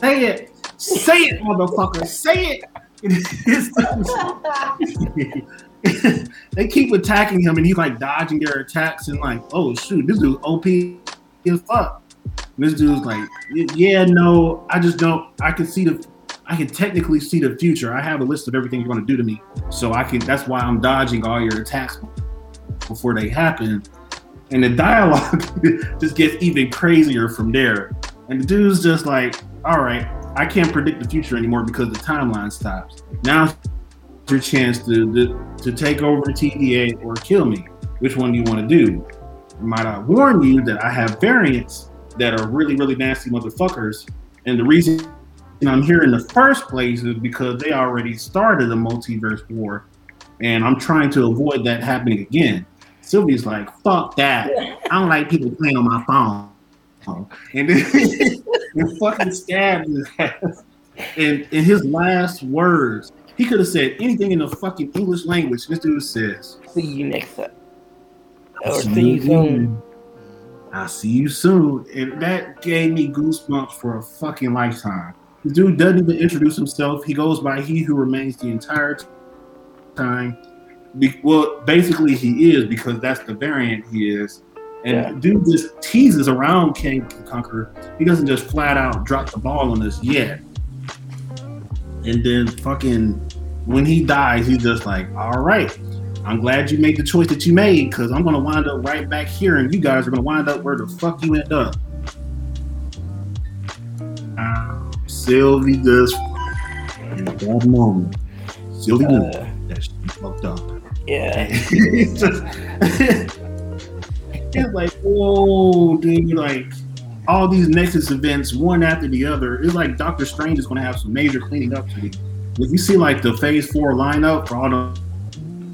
say it. Say it, motherfucker. Say it. they keep attacking him and he's like dodging their attacks and like, oh shoot, this dude's OP as fuck. And this dude's like, yeah, no, I just don't. I can see the, I can technically see the future. I have a list of everything you're to do to me, so I can. That's why I'm dodging all your attacks before they happen. And the dialogue just gets even crazier from there. And the dude's just like, all right, I can't predict the future anymore because the timeline stops. Now your chance to, to to take over TVA or kill me. Which one do you want to do? Might I warn you that I have variants that are really, really nasty motherfuckers. And the reason I'm here in the first place is because they already started a multiverse war. And I'm trying to avoid that happening again. Sylvia's like, fuck that. I don't like people playing on my phone. And then and fucking stabbed his ass. And in his last words, he could have said anything in the fucking English language. This dude says, See you next time. Or see you soon. I'll see you soon. And that gave me goosebumps for a fucking lifetime. The dude doesn't even introduce himself. He goes by he who remains the entire time. Be- well, basically he is because that's the variant he is. And Yeah. dude just teases around King Conqueror. He doesn't just flat out drop the ball on us yet. And then fucking when he dies, he's just like, all right, I'm glad you made the choice that you made because I'm gonna wind up right back here, and you guys are gonna wind up where the fuck you end up. Uh, Sylvie just in that moment, Sylvie knew Uh, that she fucked up. yeah. it's just, it's like, whoa, dude, like all these Nexus events, one after the other. It's like Doctor Strange is gonna have some major cleaning up to do. If you see like the Phase Four lineup for all the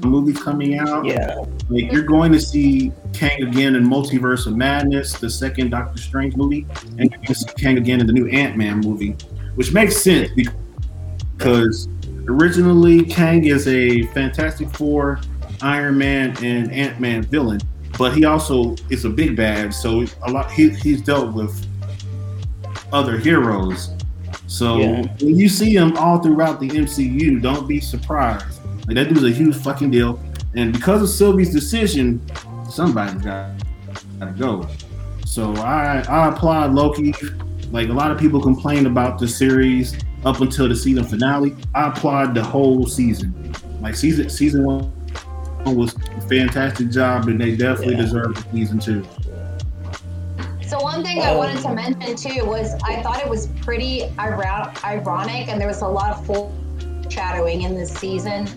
movies coming out, Yeah. like you're going to see Kang again in Multiverse of Madness, the second Doctor Strange movie, and you're going to see Kang again in the new Ant Man movie, which makes sense because originally Kang is a Fantastic Four, Iron Man, and Ant Man villain, but he also is a big bad. So a lot he, he's dealt with other heroes. So Yeah. when you see him all throughout the MCU, don't be surprised. Like that dude's a huge fucking deal. And because of Sylvie's decision, somebody's got to go. So I I applaud Loki. Like a lot of people complained about the series up until the season finale. I applaud the whole season. Like season season one was a fantastic job, and they definitely Yeah. deserve the season two. So one thing I wanted to mention too was I thought it was pretty ironic, and there was a lot of foreshadowing in this season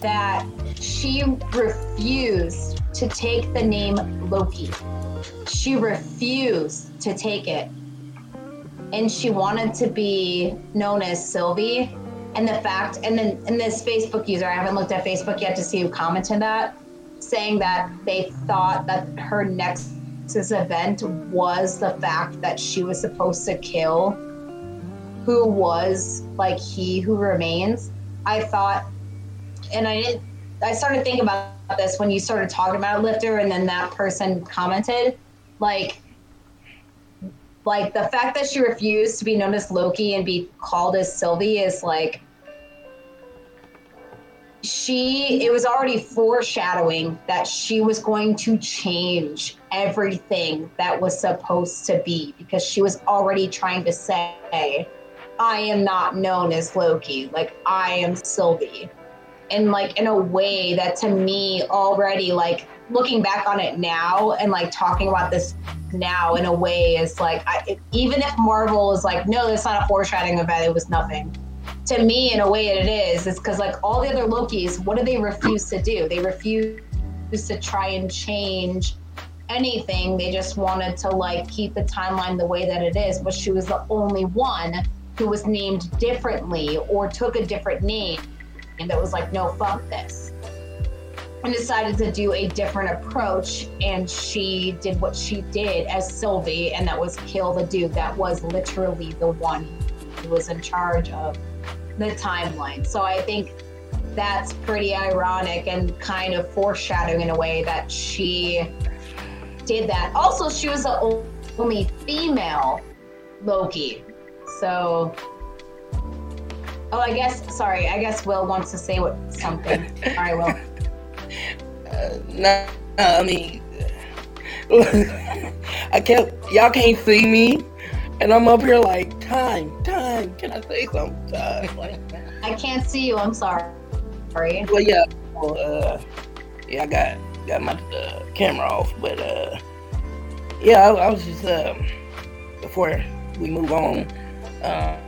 that she refused to take the name Loki. She refused to take it, and she wanted to be known as Sylvie. And the fact, and then and this Facebook user, I haven't looked at Facebook yet to see who commented that, saying that they thought that her next this event was the fact that she was supposed to kill who was like he who remains. I thought, and I didn't, I started thinking about this when you started talking about Lifter, and then that person commented. like like the fact that she refused to be known as Loki and be called as Sylvie is like she it was already foreshadowing that she was going to change everything that was supposed to be because she was already trying to say I am not known as Loki. Like I am Sylvie. And like in a way that to me already like looking back on it now and like talking about this now in a way is like I, even if Marvel is like no that's not a foreshadowing event it was nothing. To me in a way it is. Is because like all the other lokis what do they refuse to do? They refuse to try and change anything. They just wanted to like keep the timeline the way that it is but she was the only one who was named differently or took a different name and that was like no fuck this and decided to do a different approach and she did what she did as sylvie and that was kill the dude that was literally the one who was in charge of the timeline. So I think that's pretty ironic and kind of foreshadowing in a way that she did that. Also, she was the only female Loki. So, oh, I guess, sorry, I guess Will wants to say what something. All right, Will. Uh, no, I mean, I can't, y'all can't see me, and I'm up here like, time, time. Can I say something? Time. Like, I can't see you. I'm sorry. Sorry. well, yeah, well, uh, yeah, I got got my uh, camera off, but uh, yeah, I, I was just um, before we move on, uh,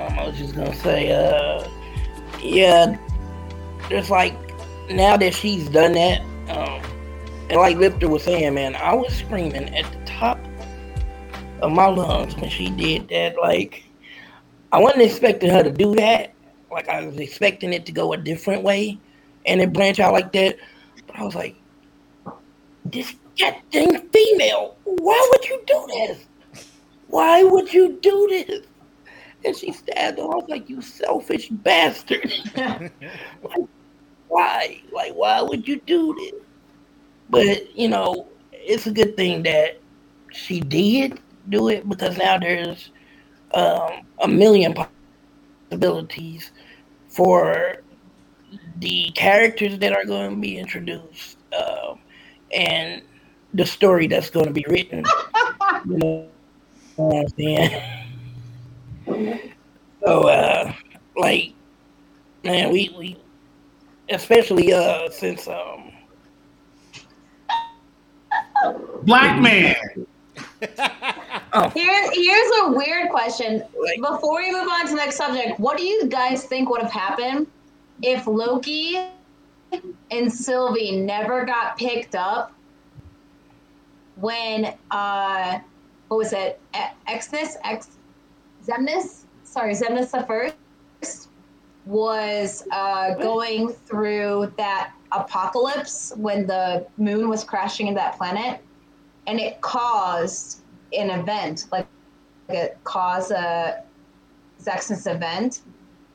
um, I was just gonna say, uh, yeah, there's like now that she's done that, um, and like Lifter was saying, man, I was screaming at the top of my lungs when she did that. Like, I wasn't expecting her to do that. Like, I was expecting it to go a different way and it branch out like that. But I was like, this goddamn female, why would you do this? Why would you do this? And she stabbed him. I was like, you selfish bastard. like, why? Like, why would you do this? But, you know, it's a good thing that she did do it because now there's um, a million possibilities for the characters that are going to be introduced um, and the story that's going to be written. you know what I'm saying? so, uh, like, man, we, we especially uh, since um, Black man. oh, Here, here's a weird question. Before we move on to the next subject, what do you guys think would have happened if Loki and Sylvie never got picked up when uh what was it? E- Exness? Ex Zemnis? Sorry, Zemnis the first was uh going through that apocalypse when the moon was crashing into that planet and it caused an event, like it caused a Zexus event.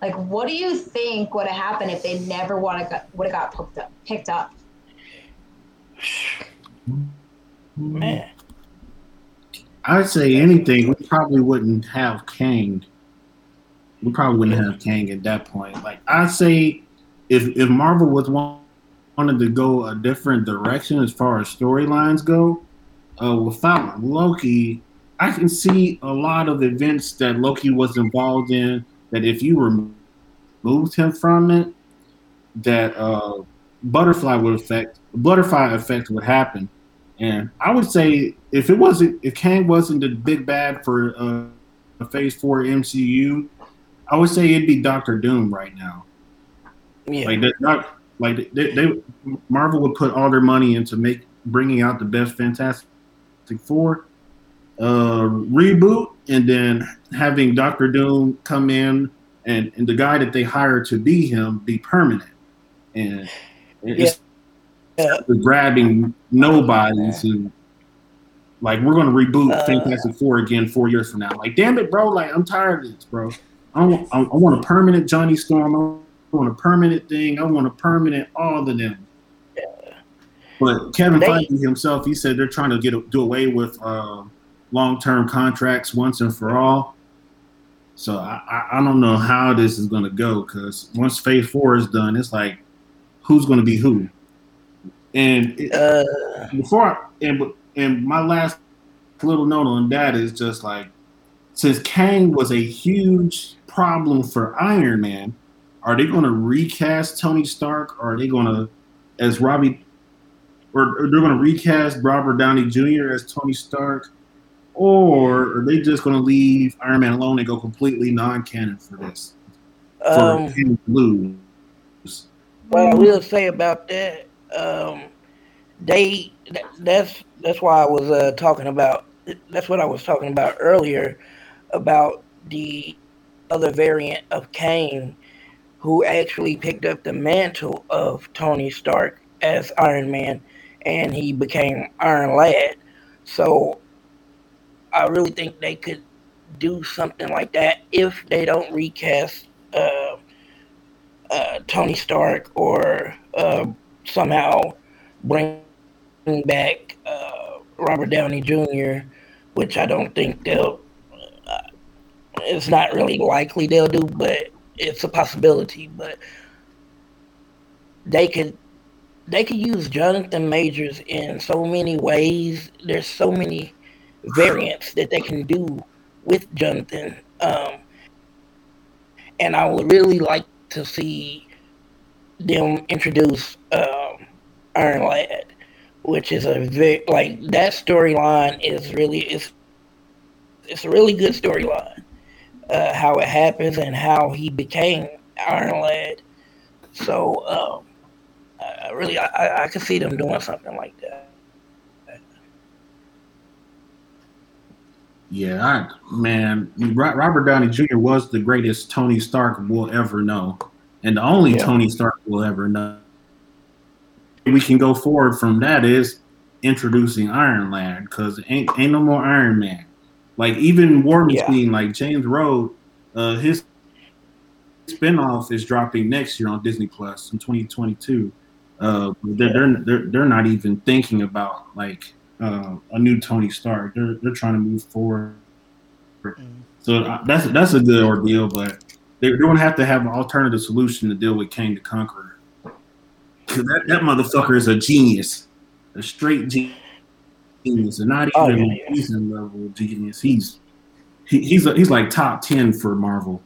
Like, what do you think would have happened if they never would have got, would have got picked up? Picked up? man. I'd say anything. We probably wouldn't have Kang. We probably wouldn't have Kang at that point. Like I'd say, if if Marvel was one, wanted to go a different direction as far as storylines go, uh, without Loki, I can see a lot of events that Loki was involved in. That if you removed him from it, that uh, butterfly would affect butterfly effect would happen. And I would say if it wasn't if Kang wasn't the big bad for uh, a Phase Four MCU, I would say it'd be Doctor Doom right now. Yeah. Like that, not like they, they Marvel would put all their money into make bringing out the best Fantastic Four uh, reboot, and then having Doctor Doom come in and, and the guy that they hired to be him be permanent, and it's Yeah. grabbing nobodies and like we're gonna reboot Uh, Fantastic Four again four years from now. Like, damn it, bro! Like, I'm tired of this, bro. I want, I, I want a permanent Johnny Storm. I want a permanent thing. I want a permanent all of them. But Kevin They- Feige himself, he said they're trying to get do away with uh, long-term contracts once and for all. So I, I, I don't know how this is going to go because once Phase Four is done, it's like who's going to be who. And it, Uh, before I, and and my last little note on that is just like since Kang was a huge problem for Iron Man, are they going to recast Tony Stark? Or are they going to, as Robbie, or, or they're going to recast Robert Downey Jr. as Tony Stark, or are they just going to leave Iron Man alone and go completely non-canon for this? For um, him to lose? What I will say about that, um, they that, that's that's why I was uh, talking about. That's what I was talking about earlier about the other variant of Kang, who actually picked up the mantle of Tony Stark as Iron Man, and he became Iron Lad. So I really think they could do something like that if they don't recast. Uh, uh, Tony Stark or uh, somehow bring back uh, Robert Downey Jr., which I don't think they'll. It's not really likely they'll do, but it's a possibility. But they could they could use Jonathan Majors in so many ways. There's so many variants that they can do with Jonathan. Um, and I would really like to see them introduce um, Iron Lad, which is a very like that storyline is really it's it's a really good storyline. Uh, how it happens and how he became Iron Lad. So um, I really I, I- I could see them doing something like that. Yeah, I, man, Robert Downey Jr. was the greatest Tony Stark we'll ever know, and the only Yeah. Tony Stark we'll ever know. We can go forward from that is introducing Iron Lad because ain't ain't no more Iron Man. Like even War Yeah. Like James Rhodes, uh, his spinoff is dropping next year on Disney Plus in 2022. Uh, they're, they're they're they're not even thinking about like uh, a new Tony Stark. They're they're trying to move forward. So uh, that's that's a good ordeal, but they're going to have to have an alternative solution to deal with Kang the Conqueror. 'Cause that, that motherfucker is a genius, a straight ge- genius, and not Oh, even yeah, yeah. season level genius. He's he, he's a, he's like top ten for Marvel,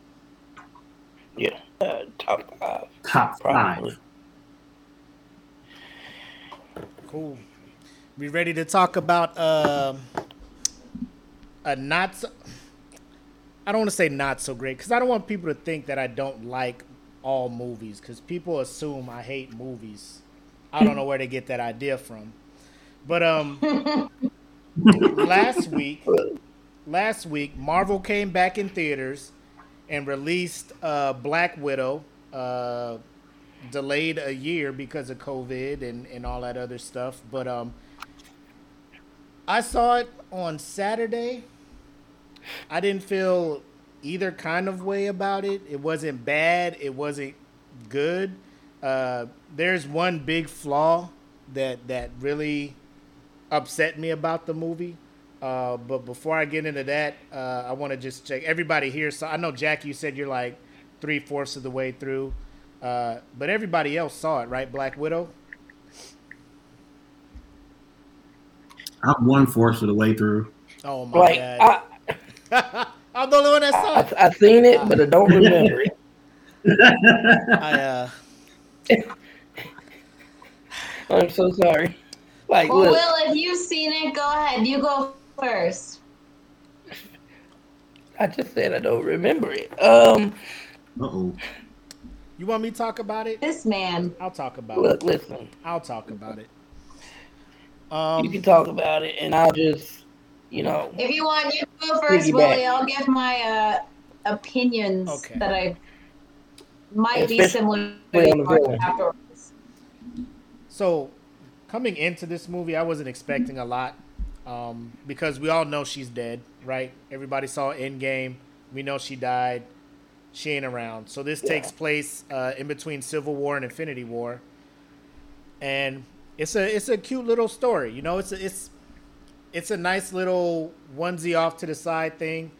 Yeah, uh, top five top probably. five. Cool. We ready to talk about um a not so, I don't want to say not so great because I don't want people to think that I don't like all movies because people assume I hate movies. I don't know where they get that idea from. But um last week last week Marvel came back in theaters and released uh Black Widow uh delayed a year because of COVID and, and all that other stuff. But um, I saw it on Saturday. I didn't feel either kind of way about it. It wasn't bad. It wasn't good. Uh, there's one big flaw that that really upset me about the movie. Uh, but before I get into that, uh, I want to just check everybody here. So I know Jack, you said you're like three fourths of the way through, uh, but everybody else saw it, right? Black Widow. I'm one fourth of the way through. Oh my Like god! I, I'm the only one that saw I it. I seen it, but I don't remember it. I, uh, I'm so sorry. Like, Well, look, Will, if you've seen it, go ahead. You go first. I just said I don't remember it. Um, Uh oh. you want me to talk about it? This man. I'll talk about look, it. listen. I'll talk about it. You Um, can talk about it, and I'll just, you know, If you want, you go first, Piggyback. Willie. I'll give my uh, opinions Okay. that I might be similar to on afterwards. so coming into this movie, I wasn't expecting a lot um, because we all know she's dead, right? Everybody saw Endgame. We know she died. She ain't around. So this Yeah. takes place uh, in between Civil War and Infinity War. And it's a it's a cute little story. You know, it's a, it's it's a nice little onesie off to the side thing.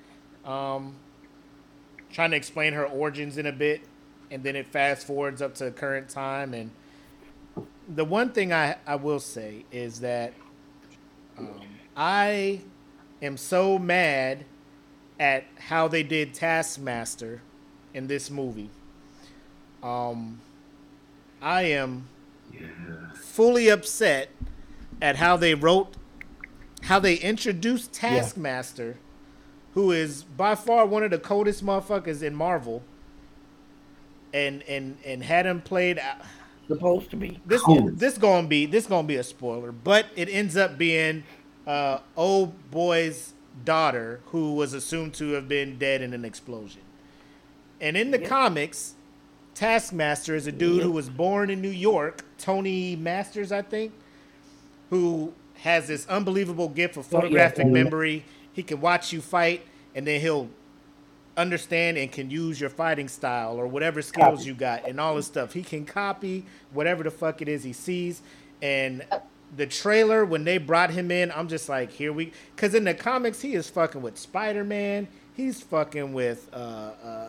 Um, trying to explain her origins in a bit, and then it fast forwards up to current time. And the one thing I I will say is that um, I am so mad at how they did Taskmaster in this movie. Um, I am fully upset at how they wrote, how they introduced Taskmaster, who is by far one of the coldest motherfuckers in Marvel, and and and had him played. Supposed to be. This Cold. this gonna be this gonna be a spoiler, but it ends up being uh, old boy's daughter who was assumed to have been dead in an explosion. And in the comics, Taskmaster is a dude who was born in New York, Tony Masters, I think, who has this unbelievable gift of Oh, yeah, photographic memory. He can watch you fight, and then he'll understand and can use your fighting style or whatever skills you got and all this stuff. He can copy whatever the fuck it is he sees. And the trailer when they brought him in, I'm just like, here we, because in the comics he is fucking with Spider Man. He's fucking with uh, uh,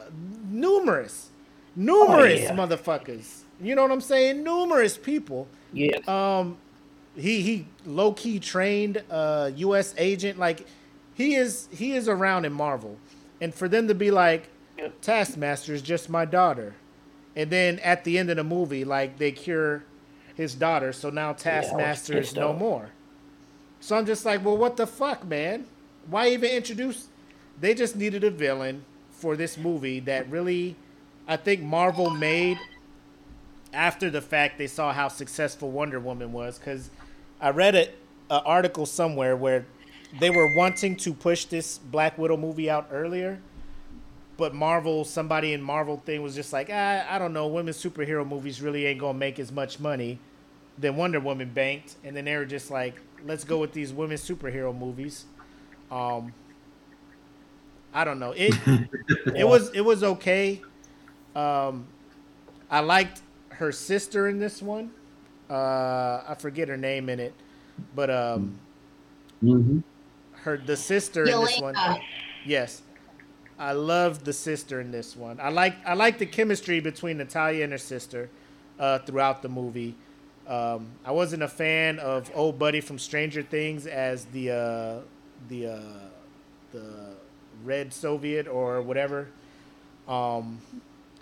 numerous, numerous yeah. motherfuckers. You know what I'm saying? Numerous people. Yeah. Um, he he low key trained uh U.S. agent. Like he is he is around in Marvel, and for them to be like, Taskmaster is just my daughter, and then at the end of the movie, like they cure his daughter, so now Taskmaster is no more. So I'm just like, well, what the fuck, man? Why even introduce? They just needed a villain for this movie that really, I think Marvel made after the fact they saw how successful Wonder Woman was because I read a, a article somewhere where they were wanting to push this Black Widow movie out earlier, but Marvel, somebody in Marvel thing was just like, ah, I don't know, women's superhero movies really ain't gonna make as much money than Wonder Woman banked, and then they were just like, let's go with these women's superhero movies. Um, I don't know. It it was it was okay. Um, I liked her sister in this one. Uh, I forget her name in it, but um, hmm her the sister in this one. Yes, I love the sister in this one. I like I like the chemistry between Natalia and her sister uh, throughout the movie. Um, I wasn't a fan of old buddy from Stranger Things as the uh, the uh, the Red Soviet or whatever. Um,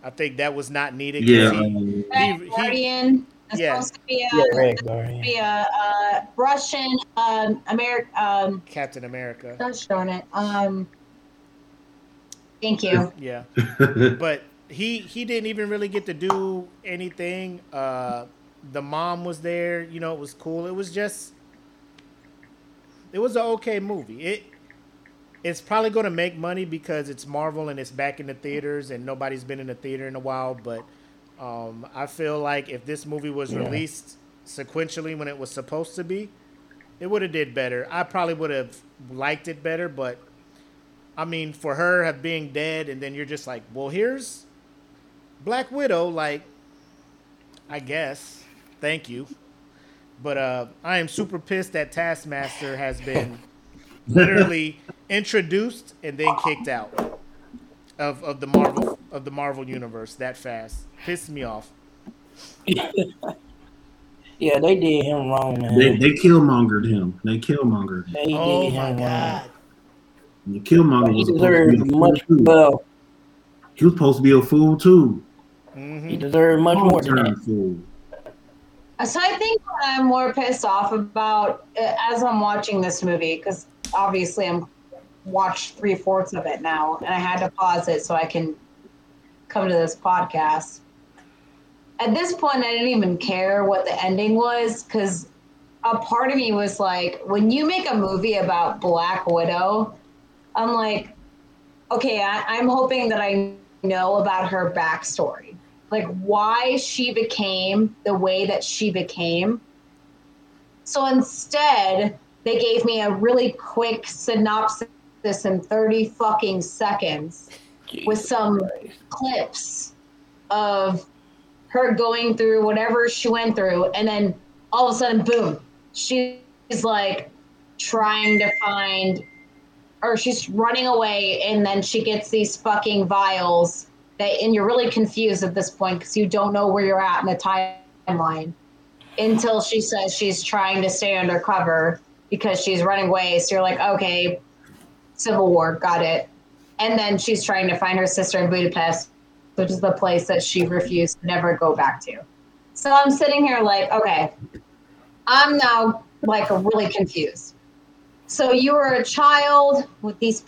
I think that was not needed. Yeah. he- um, Red he- Guardian. It's Yeah. supposed to be a, yeah, Red Guardian. be a uh, Russian, um, American. Um, Captain America. gosh darn it. Um, thank you. Yeah. but he he didn't even really get to do anything. Uh, the mom was there, you know, it was cool. It was just it was an okay movie. It it's probably going to make money because it's Marvel and it's back in the theaters and nobody's been in the theater in a while, but um, I feel like if this movie was Yeah. released sequentially when it was supposed to be, it would have did better. I probably would have liked it better, but I mean, for her have being dead, and then you're just like, well, here's Black Widow. Like, I guess, thank you, but uh, I am super pissed that Taskmaster has been literally introduced and then kicked out of, of the Marvel of the Marvel universe that fast. Pissed me off. Yeah, they did him wrong, man. they they killmongered him. They killmongered him. They Oh did my god. wrong. The killmonger He was supposed to be deserved a fool much too. well. He was supposed to be a fool too. hmm He deserved much more than that. fool. So I think what I'm more pissed off about uh, as I'm watching this movie, because obviously I'm watched three fourths of it now, and I had to pause it so I can come to this podcast. At this point, I didn't even care what the ending was because a part of me was like, when you make a movie about Black Widow, I'm like, okay, I, I'm hoping that I know about her backstory like why she became the way that she became. So instead, they gave me a really quick synopsis in 30 fucking seconds with some Christ. clips of her going through whatever she went through and then all of a sudden, boom, she's like trying to find, or she's running away, and then she gets these fucking vials that, and you're really confused at this point because you don't know where you're at in the timeline until she says she's trying to stay undercover because she's running away. So you're like, okay, Civil War, got it. And then she's trying to find her sister in Budapest, which is the place that she refused to never go back to. So I'm sitting here like, okay, I'm now like really confused. So you were a child with these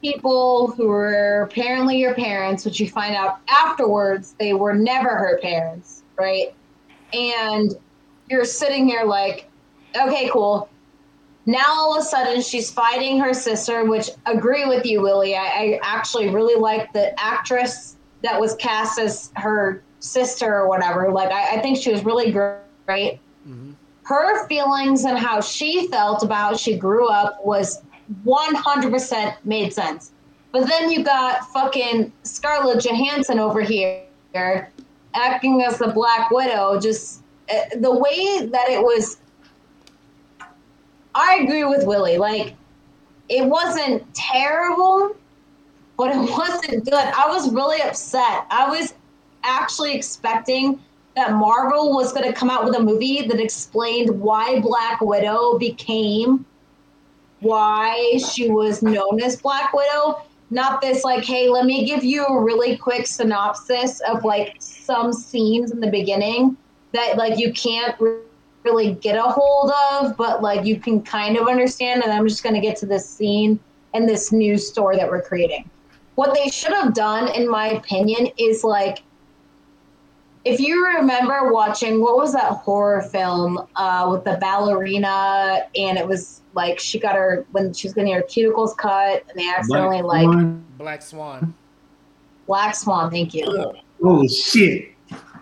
people who were apparently your parents, which you find out afterwards they were never her parents, right? And you're sitting here like, okay, cool. Now all of a sudden she's fighting her sister, which agree with you, Willie. I, I actually really like the actress that was cast as her sister or whatever. Like I, I think she was really great. Mm-hmm. Her feelings and how she felt about she grew up was 100% made sense. But then you got fucking Scarlett Johansson over here acting as the Black Widow. Just uh, the way that it was. I agree with Willie. Like, it wasn't terrible, but it wasn't good. I was really upset. I was actually expecting that Marvel was going to come out with a movie that explained why Black Widow became why she was known as Black Widow. Not this, like, hey, let me give you a really quick synopsis of like some scenes in the beginning that like you can't really get a hold of, but like you can kind of understand. And I'm just going to get to this scene and this new story that we're creating. What they should have done, in my opinion, is like if you remember watching what was that horror film uh, with the ballerina and it was like she got her when she was getting her cuticles cut and they accidentally Black like Swan. Black Swan. Black Swan, thank you. Oh shit.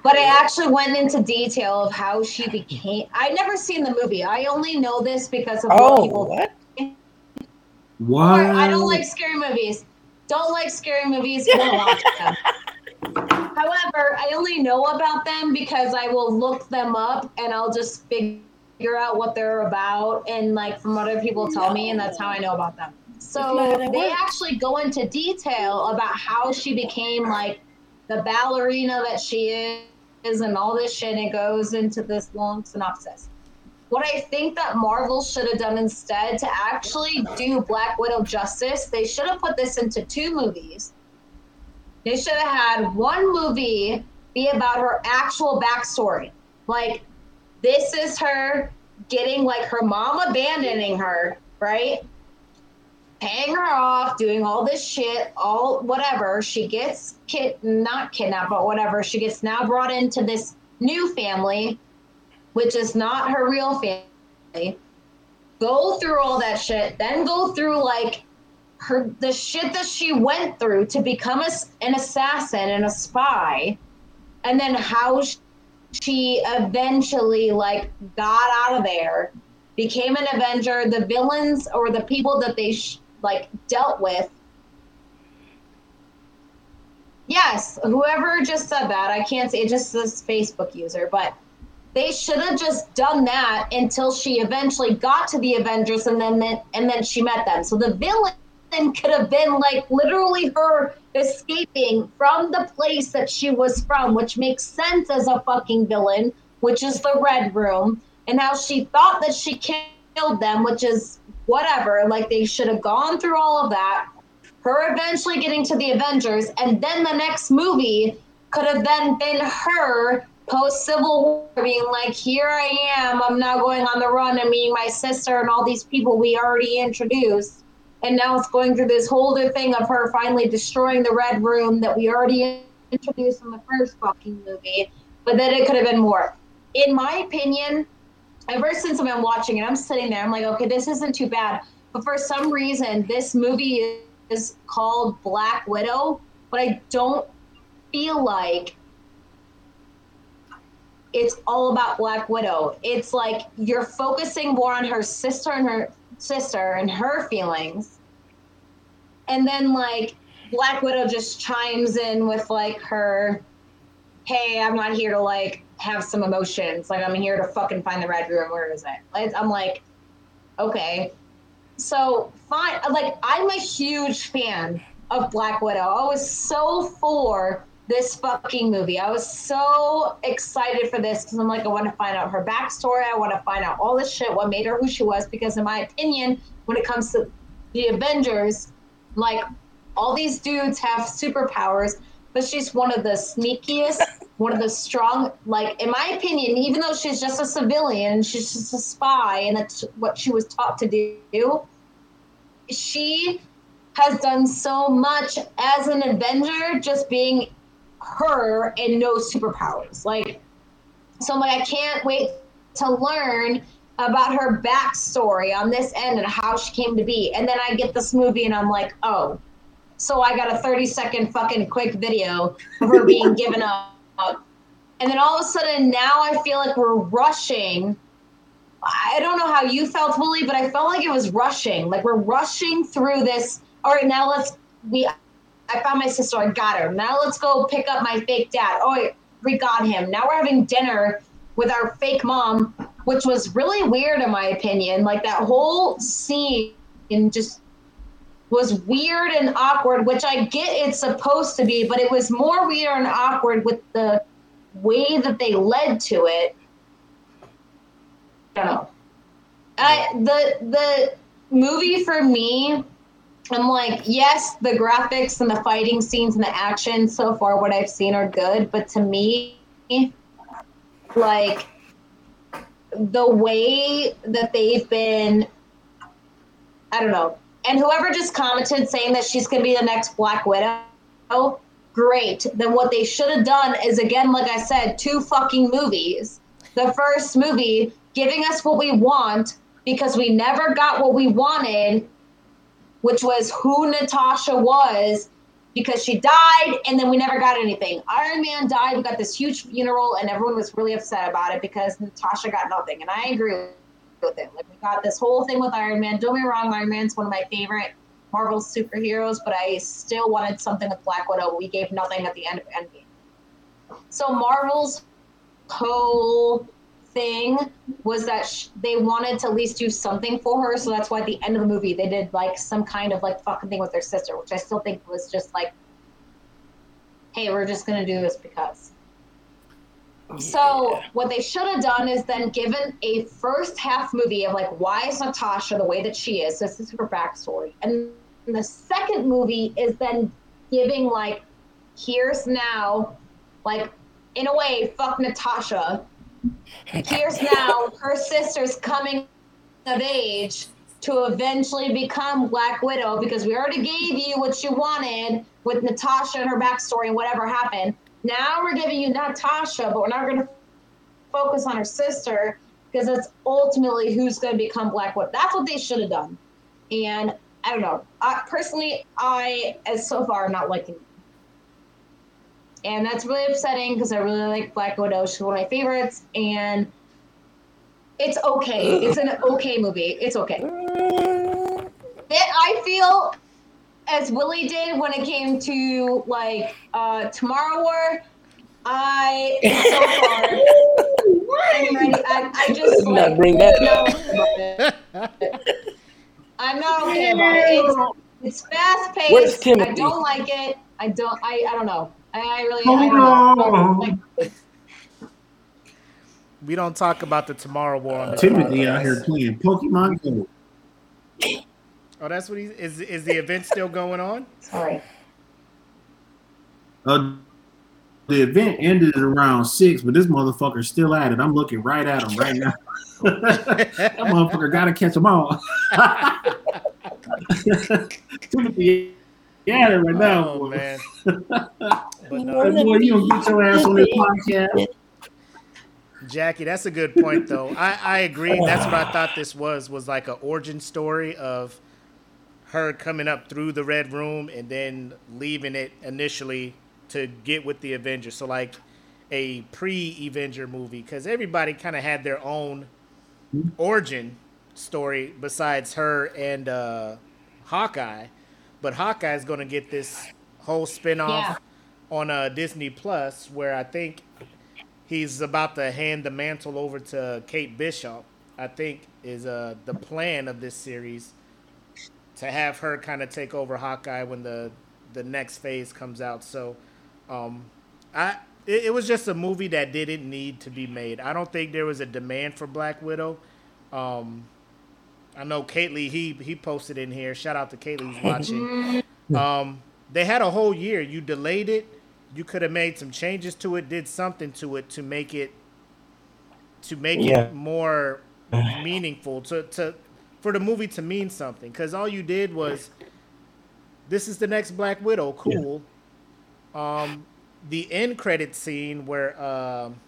But I actually went into detail of how she became. I never seen the movie. I only know this because of what Oh, people. what? What? I don't like scary movies. Don't like scary movies. Won't watch them. However, I only know about them because I will look them up and I'll just figure out what they're about and like from what other people tell me, and that's how I know about them. So they works. actually go into detail about how she became like the ballerina that she is and all this shit. And it goes into this long synopsis. What I think that Marvel should have done instead to actually do Black Widow justice, they should have put this into two movies. They should have had one movie be about her actual backstory. Like, this is her getting like her mom abandoning her, right? Paying her off, doing all this shit, all whatever. She gets kid not kidnapped, but whatever. She gets now brought into this new family, which is not her real family. Go through all that shit, then go through like her the shit that she went through to become a, an assassin and a spy, and then how she eventually like got out of there, became an Avenger. The villains or the people that they sh- like dealt with. Yes, whoever just said that, I can't say it just says Facebook user, but they should have just done that until she eventually got to the Avengers and then and then she met them. So the villain could have been like literally her escaping from the place that she was from, which makes sense as a fucking villain, which is the Red Room, and how she thought that she killed them, which is whatever. Like they should have gone through all of that. Her eventually getting to the Avengers, and then the next movie could have then been her post Civil War being like, here I am, I'm now going on the run and meeting my sister and all these people we already introduced. And now it's going through this whole thing of her finally destroying the Red Room that we already introduced in the first fucking movie. But then it could have been more. In my opinion, ever since I've been watching it, I'm sitting there, I'm like, okay, this isn't too bad. But for some reason, this movie is called Black Widow, but I don't feel like it's all about Black Widow. It's like you're focusing more on her sister and her sister and her feelings. And then like Black Widow just chimes in with like her, hey, I'm not here to like have some emotions. Like I'm here to fucking find the red room. Where is it? I'm like, okay. So fine. Like I'm a huge fan of Black Widow. I was so for this fucking movie. I was so excited for this because I'm like, I want to find out her backstory. I want to find out all this shit, what made her who she was. Because in my opinion, when it comes to the Avengers, like all these dudes have superpowers, but she's one of the sneakiest, one of the strong. Like in my opinion, even though she's just a civilian, she's just a spy, and that's what she was taught to do. She has done so much as an Avenger, just being her and no superpowers. Like, so I'm like, I can't wait to learn about her backstory on this end and how she came to be. And then I get this movie and I'm like, oh, so I got a 30 second fucking quick video of her being given up. And then all of a sudden now I feel like we're rushing. I don't know how you felt, Willie, but I felt like it was rushing. Like we're rushing through this. All right, now let's we I found my sister. I got her. Now let's go pick up my fake dad. Oh, we got him. Now we're having dinner with our fake mom, which was really weird in my opinion. Like that whole scene just was weird and awkward, which I get it's supposed to be, but it was more weird and awkward with the way that they led to it. I don't know. I, the the movie for me I'm like, yes, the graphics and the fighting scenes and the action so far, what I've seen are good, but to me, like the way that they've been, I don't know. And whoever just commented saying that she's going to be the next Black Widow, great. Then what they should have done is, again, like I said, two fucking movies. The first movie giving us what we want because we never got what we wanted which was who Natasha was because she died and then we never got anything. Iron Man died, we got this huge funeral, and everyone was really upset about it because Natasha got nothing. And I agree with it. Like we got this whole thing with Iron Man. Don't get me wrong, Iron Man's one of my favorite Marvel superheroes, but I still wanted something with Black Widow. We gave nothing at the end of Endgame. So Marvel's whole thing was that sh- they wanted to at least do something for her. So that's why at the end of the movie they did like some kind of like fucking thing with their sister, which I still think was just like, hey, we're just gonna do this because. Yeah. So what they should have done is then given a first half movie of like why is Natasha the way that she is. This is her backstory, and the second movie is then giving like here's now like in a way fuck Natasha Here's now her sister's coming of age to eventually become Black Widow because we already gave you what you wanted with Natasha and her backstory and whatever happened. Now we're giving you Natasha, but we're not going to focus on her sister because it's ultimately who's going to become Black Widow. That's what they should have done. And I don't know. I, personally, I, as so far, am not liking and that's really upsetting because I really like Black Widow. She's one of my favorites, and it's okay. It's an okay movie. It's okay. It, I feel as Willie did when it came to like uh, Tomorrow War. I so far I'm ready. I, I just like, not bring that up. I'm not okay about it. It's, it's fast paced. I don't like it. I don't. I, I don't know. I, really, oh, I don't know. we don't talk about the Tomorrow War. On Timothy podcast. out here playing Pokemon Go. Oh, that's what he is. Is the event still going on? Sorry. Uh, the event ended at around six, but this motherfucker's still at it. I'm looking right at him right now. that motherfucker gotta catch them all. Timothy yeah, right now. Oh, man. But no, boy, you don't get your ass on this podcast. Jackie, that's a good point, though. I, I agree. That's what I thought this was was like an origin story of her coming up through the red room and then leaving it initially to get with the Avengers. So like a pre-Avenger movie because everybody kind of had their own origin story besides her and uh, Hawkeye. But Hawkeye is going to get this whole spinoff yeah. on uh, Disney Plus, where I think he's about to hand the mantle over to Kate Bishop. I think is uh the plan of this series to have her kind of take over Hawkeye when the the next phase comes out. So, um, I it, it was just a movie that didn't need to be made. I don't think there was a demand for Black Widow. Um, I know Kately he he posted in here. Shout out to Kately who's watching. Um, they had a whole year. You delayed it. You could have made some changes to it, did something to it to make it to make Yeah. it more meaningful to to for the movie to mean something. Because all you did was this is the next Black Widow. Cool. Um, the end credit scene where um,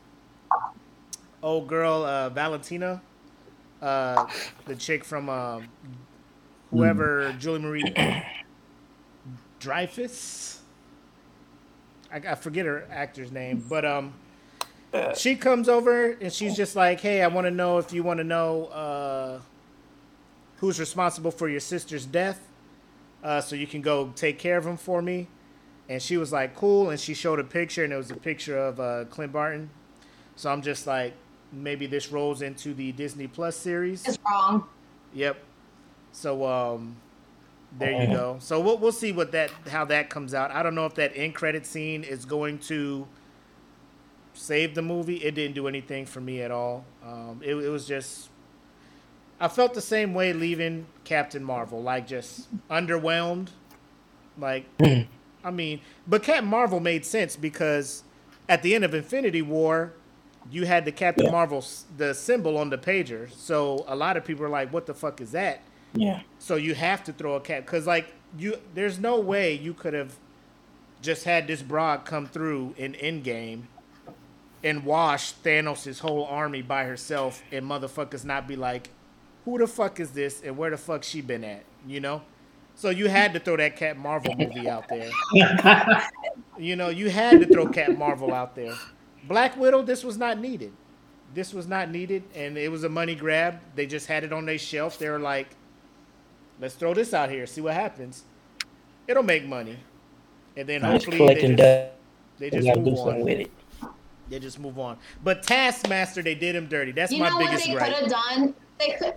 old girl uh, Valentina, uh, the chick from um, whoever Julie Marie Dreyfus. I, I forget her actor's name, but um, she comes over and she's just like, "Hey, I want to know if you want to know uh, who's responsible for your sister's death, uh, so you can go take care of him for me." And she was like, "Cool," and she showed a picture, and it was a picture of uh, Clint Barton. So I'm just like, maybe this rolls into the Disney Plus series. Is wrong. Yep. So um, there you go. So we'll we'll see what that how that comes out. I don't know if that end credit scene is going to save the movie. It didn't do anything for me at all. Um, it it was just I felt the same way leaving Captain Marvel, like just underwhelmed. Like I mean, but Captain Marvel made sense because at the end of Infinity War, you had the Captain Yeah. Marvel the symbol on the pager. So a lot of people are like, "What the fuck is that?" Yeah. So you have to throw a cap because like you, there's no way you could have just had this broad come through in Endgame and wash Thanos' whole army by herself, and motherfuckers not be like, "Who the fuck is this?" and where the fuck she been at? You know. So you had to throw that Cat Marvel movie out there. You know, you had to throw Cat Marvel out there. Black Widow, this was not needed. This was not needed, and it was a money grab. They just had it on their shelf. They were like, let's throw this out here, see what happens. It'll make money. And then It's hopefully collecting they just, dust. they We just gotta move do something on. with it. They just move on. But Taskmaster, they did him dirty. That's You my know what they could have done? They could.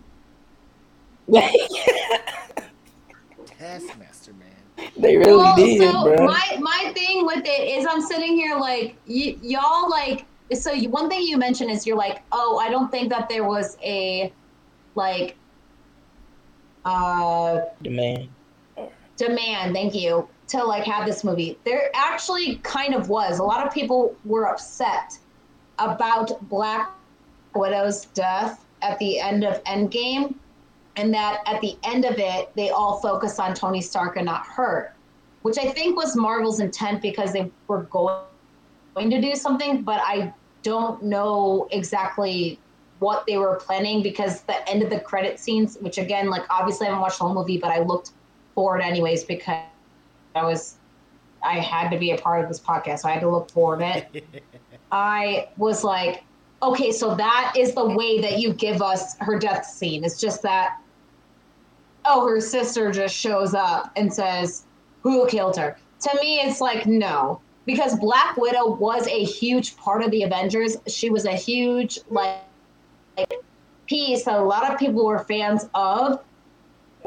Taskmaster, man. they really well, did, so bro. my my thing with it is I'm sitting here like y- y'all like so you, one thing you mentioned is you're like oh I don't think that there was a like uh Demand. demand thank you to like have this movie there actually kind of was a lot of people were upset about black widow's death at the end of endgame and that at the end of it they all focus on tony stark and not her which i think was marvel's intent because they were going to do something but i don't know exactly what they were planning because the end of the credit scenes which again like obviously i haven't watched the whole movie but i looked forward anyways because I was I had to be a part of this podcast, so I had to look forward it. I was like, okay, so that is the way that you give us her death scene. It's just that oh, her sister just shows up and says, Who killed her? To me, it's like no. Because Black Widow was a huge part of the Avengers. She was a huge like, piece that a lot of people were fans of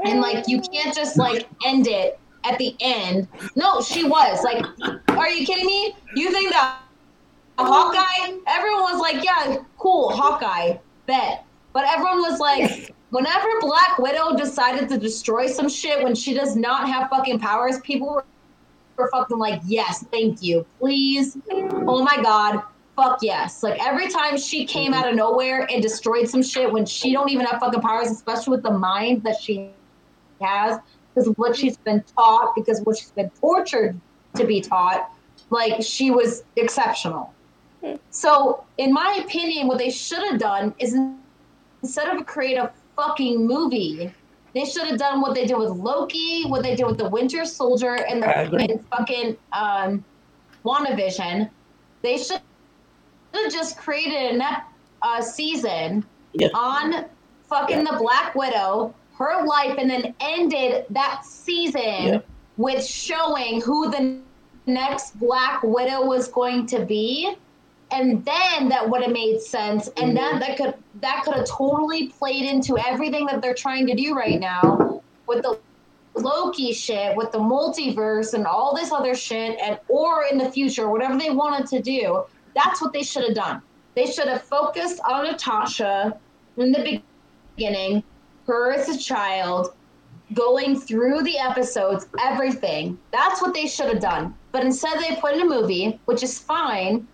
and like you can't just like end it at the end. No, she was like, are you kidding me? You think that Hawkeye? Everyone was like, yeah, cool, Hawkeye, bet. But everyone was like, whenever Black Widow decided to destroy some shit when she does not have fucking powers, people were, were fucking like, yes, thank you, please. Oh my god, fuck yes. Like every time she came out of nowhere and destroyed some shit when she don't even have fucking powers, especially with the mind that she has, because of what she's been taught, because of what she's been tortured to be taught, like she was exceptional. Hmm. So, in my opinion, what they should have done is instead of create a fucking movie, they should have done what they did with Loki, what they did with the Winter Soldier, and the and fucking um, WandaVision. They should have just created a ep- uh, season Yeah. on fucking the Black Widow, her life, and then ended that season Yeah. with showing who the next Black Widow was going to be. And then that would have made sense, and mm-hmm. then that could that could have totally played into everything that they're trying to do right now with the Loki shit, with the multiverse and all this other shit, and or in the future, whatever they wanted to do. That's what they should have done. They should have focused on Natasha in the beginning, her as a child, going through the episodes, everything. That's what they should have done. But instead, they put in a movie, which is fine.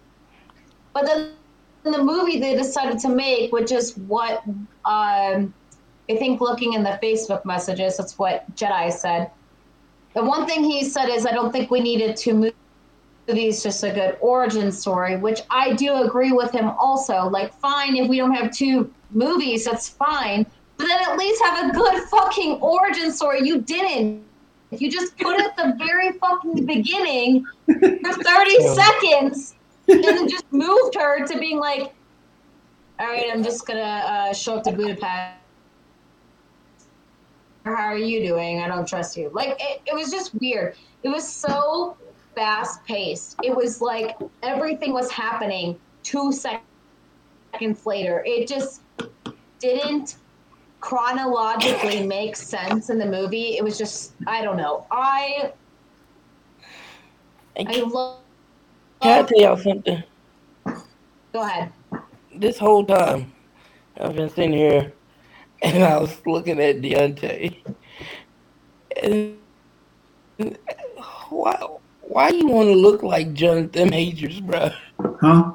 But then the movie they decided to make, which is what um, I think looking in the Facebook messages, that's what Jedi said. The one thing he said is, I don't think we needed two movies, just a good origin story, which I do agree with him also. Like, fine, if we don't have two movies, that's fine. But then at least have a good fucking origin story. You didn't. You just put it at the very fucking beginning for 30 seconds and then just moved her to being like, all right, I'm just gonna uh, show up to Budapest. How are you doing? I don't trust you. Like it, it was just weird. It was so fast paced. It was like everything was happening two seconds later. It just didn't chronologically make sense in the movie. It was just I don't know. I I love. Can I oh. tell y'all something? Go ahead. This whole time, I've been sitting here and I was looking at Deontay. And why, why you want to look like Jonathan Majors, bro? Huh?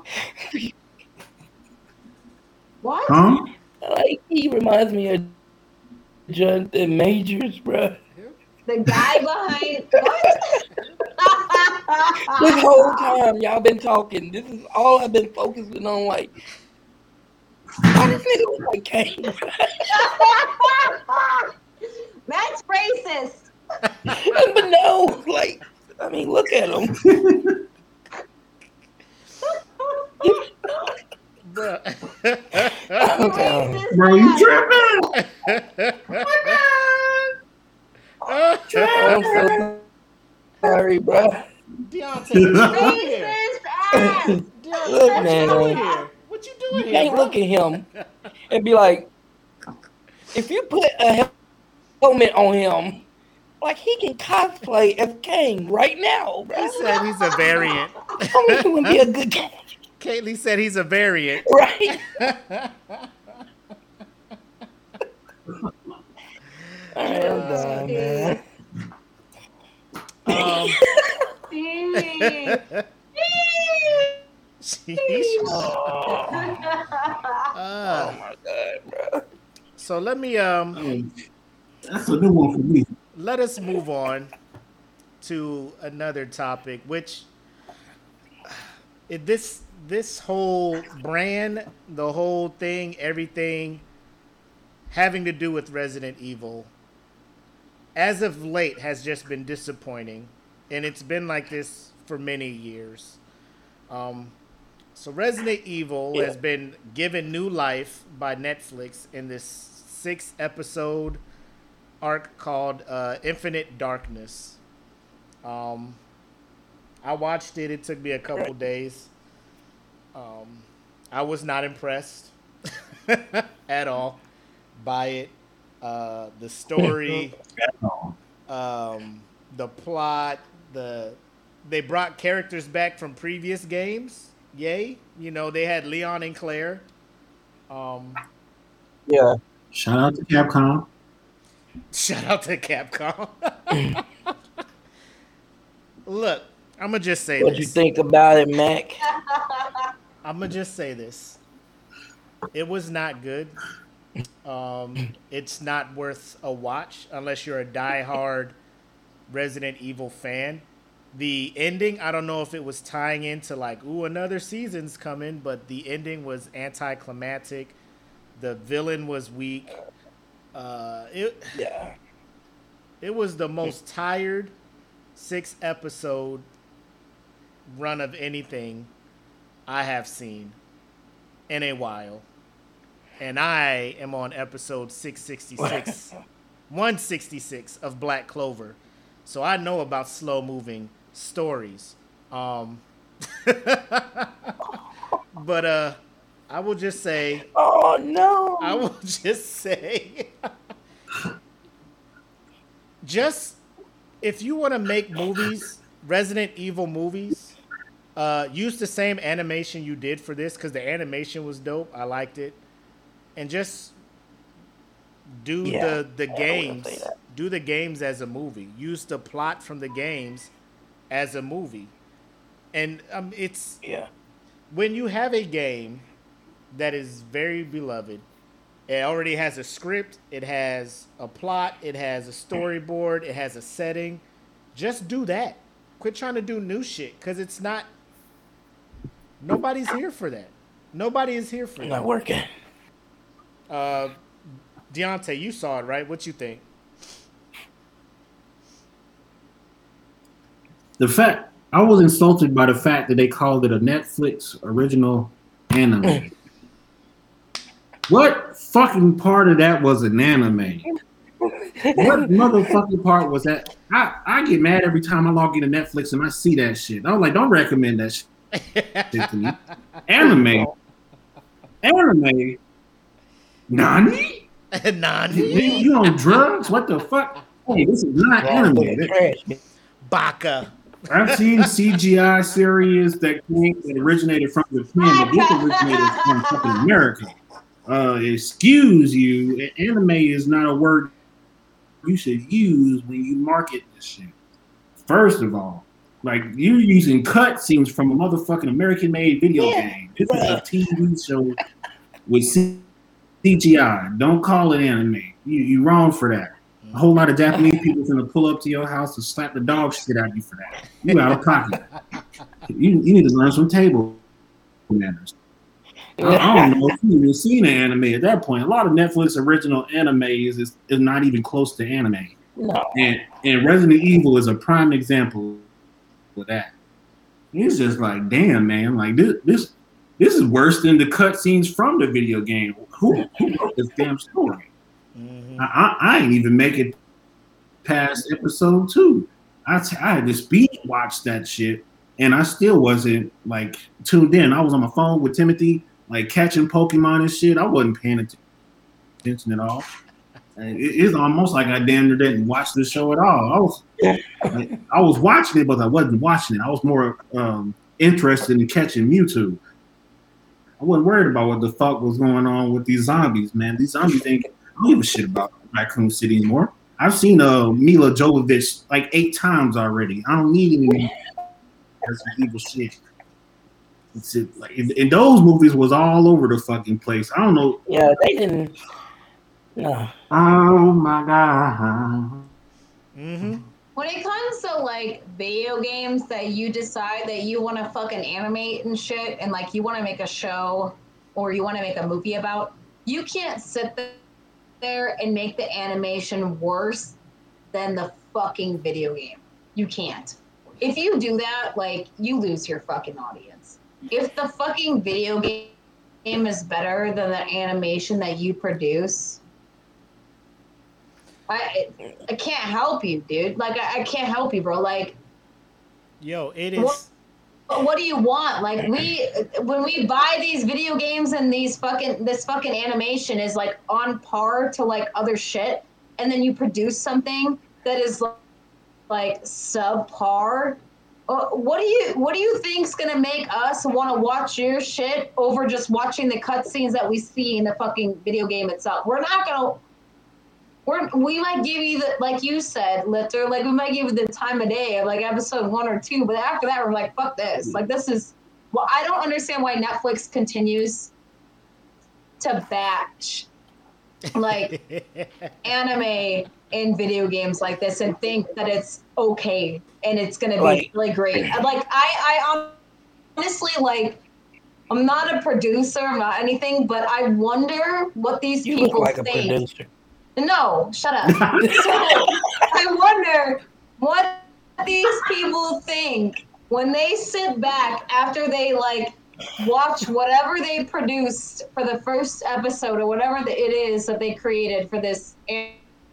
What? Huh? Like he reminds me of Jonathan Majors, bro. The guy behind what? This whole time y'all been talking, this is all I've been focusing on. Like, why this nigga look like Kang? That's racist. but no, like, I mean, look at him. Bruh. Okay. Racist Bro, you ass. tripping? Oh I'm so sorry, bro. Deontay, what you doing here? Deontay, Look, what you doing here? What you You here, can't bro? look at him and be like, if you put a hel- helmet on him, like he can cosplay as Kang right now, bro. He said he's a variant. I mean, he would be a good Kang, Kaylee said he's a variant. right? All right, I'm done, man. Um, Jeez. sheesh. Oh, Uh, my god, bro. so let me um Hey, That's a new one for me. let us move on to another topic, which it, this this whole brand, the whole thing, everything having to do with Resident Evil, as of late, has just been disappointing, and it's been like this for many years. Um, so Resident Evil Yeah. has been given new life by Netflix in this six episode arc called uh, Infinite Darkness. Um, I watched it. It took me a couple days. Um, I was not impressed at all by it. Uh, the story, um, the plot, the they brought characters back from previous games. Yay! You know they had Leon and Claire. Um, Yeah. Shout out to Capcom. Shout out to Capcom. Look, I'm gonna just say this. What do you think about it, Mac? I'm gonna just say this. It was not good. Um, it's not worth a watch unless you're a die-hard Resident Evil fan. The ending, I don't know if it was tying into like, ooh, another season's coming, but the ending was anticlimactic. The villain was weak. Uh, it Yeah. it was the most tired six episode run of anything I have seen in a while. And I am on episode 666, 166 of Black Clover. So I know about slow moving stories. Um, But uh, I will just say, Oh no! I will just say, just if you want to make movies, Resident Evil movies, uh, use the same animation you did for this because the animation was dope. I liked it, and just do Yeah, the the will games, do the games as a movie. Use the plot from the games as a movie, and um, it's yeah, when you have a game that is very beloved, it already has a script, it has a plot, it has a storyboard, it has a setting. Just do that. Quit trying to do new shit because it's not. Nobody's here for that. Nobody is here for not that. working. Uh, Deontay, you saw it, right? What you think? The fact I was insulted by the fact that they called it a Netflix original anime. what fucking part of that was an anime? What motherfucking part was that? I, I get mad every time I log into Netflix and I see that shit. I was like, don't recommend that shit to me. Anime, anime, Nani? You, Nani? you on drugs? What the fuck? Hey, this is not anime. This- Baka. I've seen CGI series that came that originated from Japan, but this originated from fucking America. Uh, excuse you, anime is not a word you should use when you market this shit. First of all, like you're using cutscenes from a motherfucking American-made video Yeah, game. This is a TV show with C- CGI. Don't call it anime. You you wrong for that. A whole lot of Japanese people are gonna pull up to your house and slap the dog shit out of you for that. You out of pocket. You, you need to learn some table manners. I, I don't know if you even seen an anime at that point. A lot of Netflix original animes is, is not even close to anime. No. And and Resident Evil is a prime example of that. It's just like, damn, man, like this this this is worse than the cutscenes from the video game. Who, who wrote this damn story? Mhm. I, I, I ain't even make it past episode two. I, t- I had to speed watch that shit, and I still wasn't like tuned in. I was on my phone with Timothy, like catching Pokemon and shit. I wasn't paying attention at all. And it- it's almost like I damn near didn't watch the show at all. I was like, I was watching it, but I wasn't watching it. I was more um, interested in catching Mewtwo. I wasn't worried about what the fuck was going on with these zombies, man. These zombies ain't I don't give a shit about Raccoon City anymore. I've seen uh, Milla Jovovich like eight times already. I don't need any more Resident Evil shit. It's it, like and, and those movies was all over the fucking place. I don't know. Yeah, they didn't. No. Oh my god. Mhm. When it comes to like video games that you decide that you want to fucking animate and shit, and like you want to make a show or you want to make a movie about, you can't sit there and make the animation worse than the fucking video game. You can't. If you do that, like you lose your fucking audience. If the fucking video game is better than the animation that you produce, I I can't help you, dude. Like I, I can't help you, bro. Like Yo, it is What- what do you want? Like we, when we buy these video games and these fucking this fucking animation is like on par to like other shit, and then you produce something that is like, like subpar. Uh, what do you what do you think's gonna make us want to watch your shit over just watching the cutscenes that we see in the fucking video game itself? We're not gonna. We're, we might give you the like you said, Litter. Like we might give you the time of day of like episode one or two, but after that we're like, fuck this. Like this is. Well, I don't understand why Netflix continues to batch like anime in video games like this and think that it's okay and it's gonna be Like- really great. Like I, I honestly like. I'm not a producer. I'm not anything, but I wonder what these people like a think. Producer. No, shut up. so I wonder what these people think when they sit back after they like watch whatever they produced for the first episode or whatever the, it is that they created for this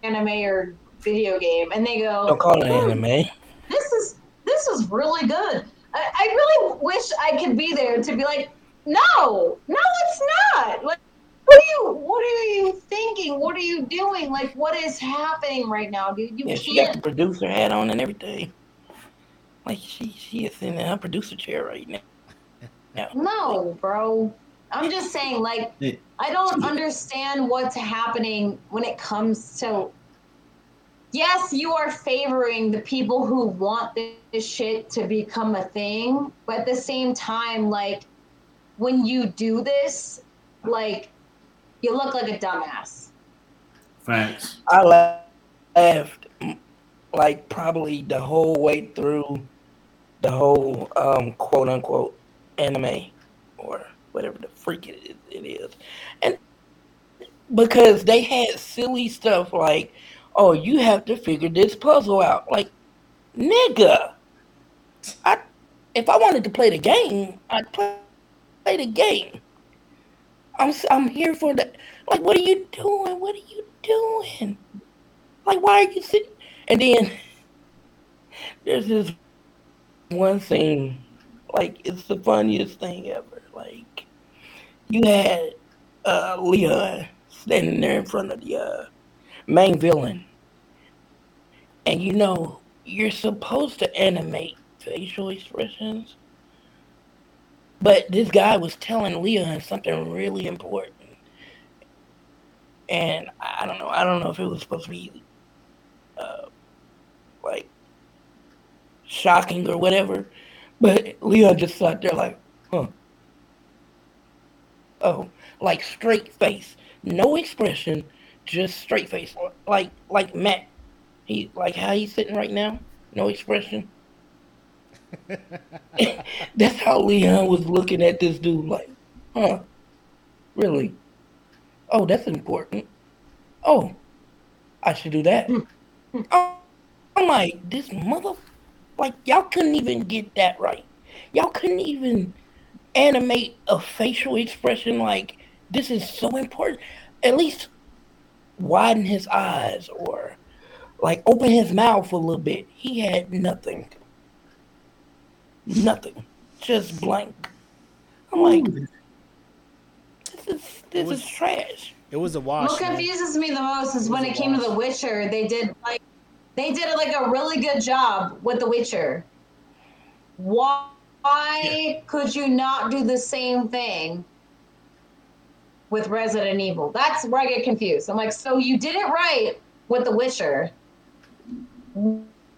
anime or video game, and they go, Don't call it "Hmm, anime. this is this is really good. I, I really wish I could be there to be like, No, no, it's not. Like, what are you? What are you thinking? What are you doing? Like, what is happening right now, dude? You Yeah, she got the can't. producer hat on and everything. Like she she is in her producer chair right now. No, bro. I'm just saying, like, I don't understand what's happening when it comes to. Yes, you are favoring the people who want this shit to become a thing, but at the same time, like, when you do this, like, you look like a dumbass. Thanks. I laughed like probably the whole way through the whole um, quote unquote anime or whatever the freak it is, it is. And because they had silly stuff like, oh, you have to figure this puzzle out. Like, nigga, I if I wanted to play the game, I'd play, play the game. I'm I'm here for the like. What are you doing? What are you doing? Like, why are you sitting? And then there's this one scene, like it's the funniest thing ever. Like you had uh, Leon standing there in front of the uh, main villain, and you know you're supposed to animate facial expressions, but this guy was telling Leon something really important. And I don't know. I don't know if it was supposed to be uh, like shocking or whatever. But Leon just sat there like, huh. Oh, like straight face, no expression, just straight face, like like Matt. He like how he's sitting right now, no expression. That's how Leon was looking at this dude, like, huh? Really? Oh, that's important. Oh, I should do that. Hmm. Oh, I'm like, this mother, like, y'all couldn't even get that right. Y'all couldn't even animate a facial expression like, this is so important. At least widen his eyes or, like, open his mouth a little bit. He had nothing. Nothing. Just blank. I'm like, this is, this was- is trash. It was a wash. What man. confuses me the most is It when it a came to. The Witcher, they did like they did like a really good job with The Witcher. Why could you not do the same thing with Resident Evil? That's where I get confused. I'm like, so you did it right with The Witcher.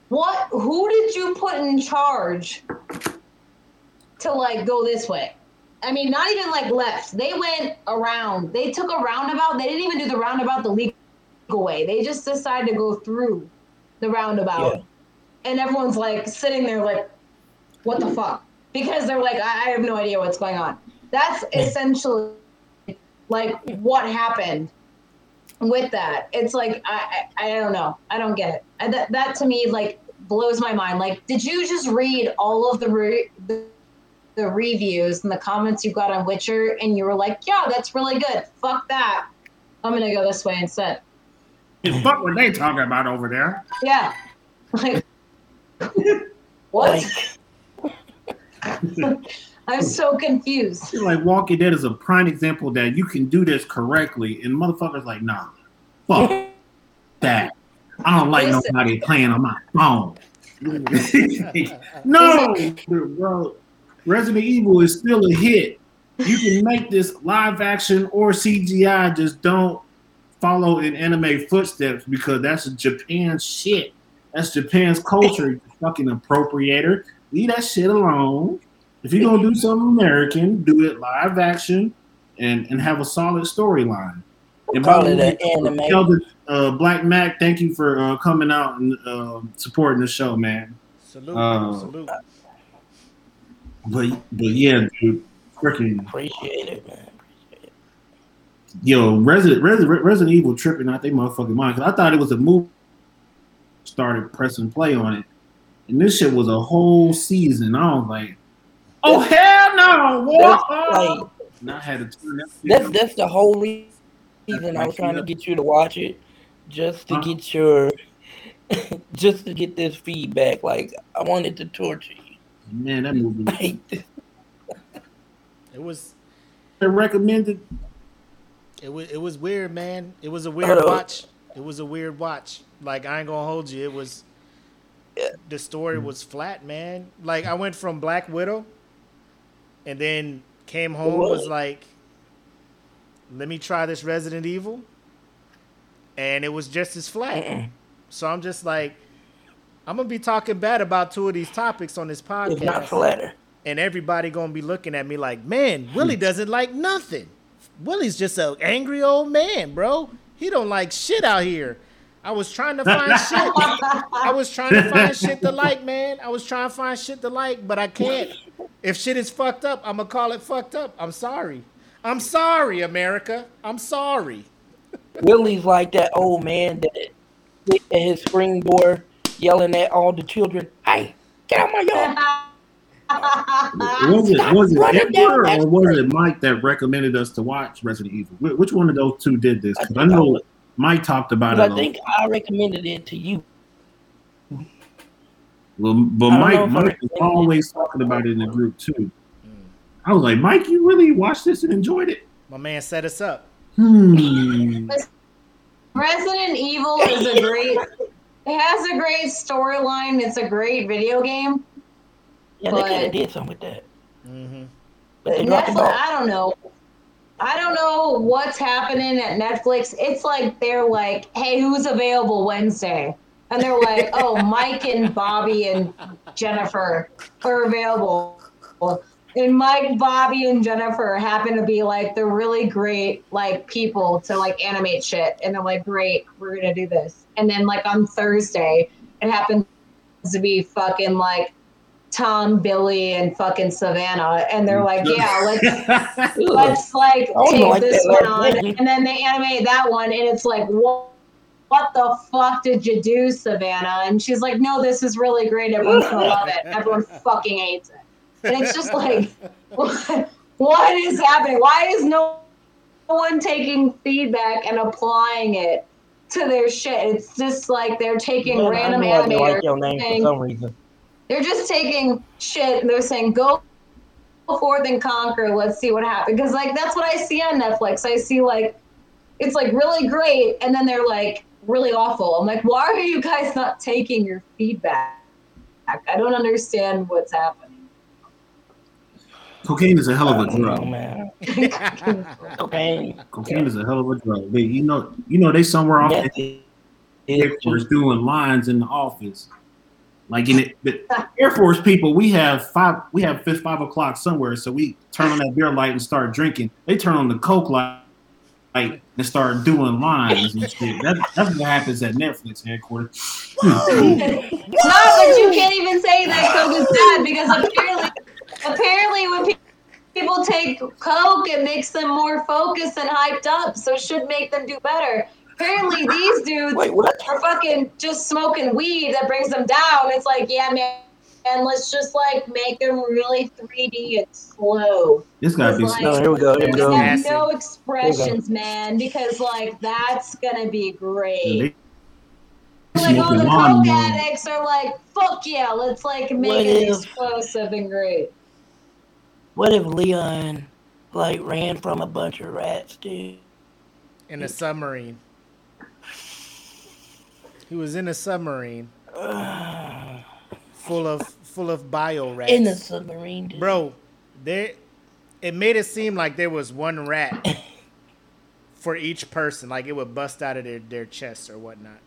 What? Who did you put in charge to like go this way? I mean, not even like left. They went around. They took a roundabout. They didn't even do the roundabout the legal way. They just decided to go through the roundabout. Yeah. And everyone's like sitting there like, what the fuck? Because they're like, I, I have no idea what's going on. That's essentially like what happened with that. It's like, I, I, I don't know. I don't get it. And that, that to me, like, blows my mind. Like, did you just read all of the, re- the the reviews and the comments you got on Witcher, and you were like, "Yeah, that's really good. Fuck that. I'm gonna go this way instead." And fuck what they talking about over there. Yeah. Like, what? Like, I'm so confused. Feel like Walking Dead is a prime example that you can do this correctly, and motherfuckers like, nah, fuck that. I don't like Listen. nobody playing on my phone. no, bro. Resident Evil is still a hit. You can make this live action or CGI. Just don't follow in anime footsteps because that's Japan shit. That's Japan's culture. You fucking appropriator. Leave that shit alone. If you're gonna do something American, do it live action and and have a solid storyline. And by the it an way, anime. Tell the uh, Black Mac, thank you for uh, coming out and uh, supporting the show, man. Salute, Uh, salute. But but yeah, dude, freaking appreciate it, man. Appreciate it. yo, Resident Resident, Resident Evil tripping out they motherfucking mind because I thought it was a movie. Started pressing play on it, and this shit was a whole season. I was like, oh hell no! That's What? like And I had to turn that. that's that's the whole reason I was trying to get you to watch it, just to Huh? get your, just to get this feedback. Like I wanted to torture you. Man, that movie. Like, It was They recommended. it was it was weird, man. It was a weird Uh-oh. watch. It was a weird watch. Like I ain't gonna hold you. It was the story was flat, man. Like I went from Black Widow, and then came home was like, let me try this Resident Evil, and it was just as flat. So I'm just like, I'm gonna be talking bad about two of these topics on this It's not podcast, flatter. and everybody gonna be looking at me like, man, Willie hmm. doesn't like nothing. Willie's just an angry old man, bro. He don't like shit out here. I was trying to find shit. I was trying to find shit to like, man. I was trying to find shit to like, but I can't. If shit is fucked up, I'm gonna call it fucked up. I'm sorry. I'm sorry, America. I'm sorry. Willie's like that old man that at his screen door yelling at all the children, "Hey, get out my yard!" Was it Stop was it running down Edward or was it Mike that recommended us to watch Resident Evil? Which one of those two did this? I Because I I know would- Mike talked about it. I think I recommended it to you. well, but I don't know Mike Mike was recommended it. always talking about it in the group too. I was like, Mike, you really watched this and enjoyed it? My man set us up. Hmm. Resident Evil is a great. It has a great storyline. It's a great video game. Yeah, they But- could have did something with that, hmm but they dropped the Netflix. I don't know. I don't know what's happening at Netflix. It's like they're like, "Hey, who's available Wednesday?" And they're like, "Oh, Mike and Bobby and Jennifer are available." And Mike, Bobby, and Jennifer happen to be like the really great like people to like animate shit, and they're like, "Great, we're gonna do this." And then like on Thursday, it happens to be fucking like Tom, Billy, and fucking Savannah, and they're like, "Yeah, let's." let's like take like this one. On and then they animate that one and it's like what what the fuck did you do savannah? And she's like no this is really great. Everyone's gonna love it. Everyone fucking hates it and it's just like what, what is happening? Why is no one taking feedback and applying it to their shit? It's just like they're taking Man, random animators name for some reason. they're just taking shit and they're saying go forth and conquer. Let's see what happens. Because like that's what i see on netflix. I see like it's like really great and then they're like really awful. I'm like why are you guys not taking your feedback? I don't understand what's happening Cocaine is a hell of a Oh drug. man, okay. Cocaine is a hell of a drug. They, you know, you know, they somewhere off Meth the Air Force doing lines in the office. Like in it, the Air Force people, we have five, we have fifth five o'clock somewhere, so we turn on that beer light and start drinking. They turn on the coke light and start doing lines and shit. That, that's what happens at Netflix headquarters. no but you can't even say that coke is bad because apparently apparently when pe- people take coke it makes them more focused and hyped up so it should make them do better apparently these dudes Wait, are fucking just smoking weed that brings them down. It's like, yeah, man, and let's just like make them really 3D and slow. It's gotta be. It's like- No, here we go. Here we go. have no expressions, man, because like that's gonna be great. They Like all the coke lawnmower. addicts are like, fuck yeah, let's like make What it if- explosive and great. What if Leon like ran from a bunch of rats, dude? in a submarine. He was in a submarine full of full of bio rats. In a submarine, dude. Bro, there it made it seem like there was one rat for each person. Like it would bust out of their, their chest or whatnot.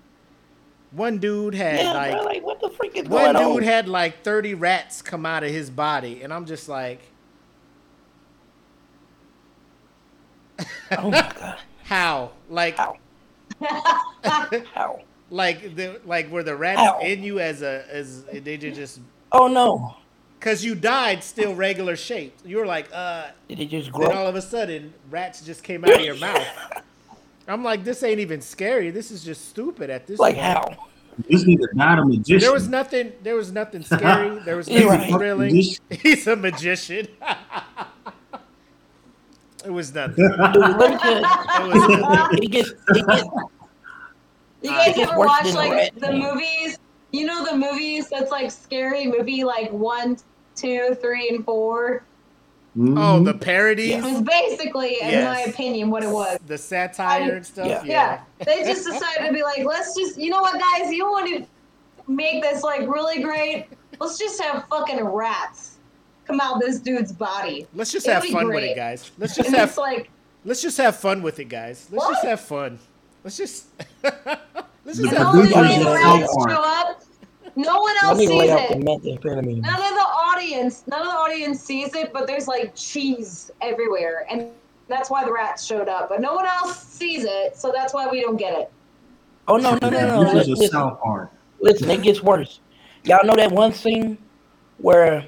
One dude had Yeah, like bro, like what the freak is one going dude on? had like 30 rats come out of his body, and I'm just like, oh my god, how? Like How? how? like the like were the rats Ow. in you as a as they ju- just Oh no! because you died still regular shaped. You were like, uh, Did it just then grow? all of a sudden rats just came out of your mouth. I'm like, this ain't even scary. This is just stupid at this Like point. how? This nigga not a magician. There was nothing. There was nothing scary. There was nothing right. thrilling. He's a magician. It was nothing. Dude, let me tell you, It was nothing. it gets, it gets, You guys ever watch like rat the thing. movies? You know the movies that's like scary movie like one, two, three, and four. Oh, the Mhm. parodies, It was basically, in my opinion, what it was. the satire and stuff. Yeah. Yeah. Yeah, they just decided to be like, let's just, you know what, guys, you want to make this like really great? Let's just have fucking rats come out this dude's body. Let's just It'd have be fun with it, guys. Let's just And have like, let's just have fun with it, guys. Let's just have fun. Let's just let's The just and have all these producers fun. of little South rats show up. No one else sees lay out the it. None of the audience, none of the audience sees it, but there's like cheese everywhere, and that's why the rats showed up. But no one else sees it, so that's why we don't get it. Oh no no no no! This is a listen, South Park. listen, it gets worse. Y'all know that one scene where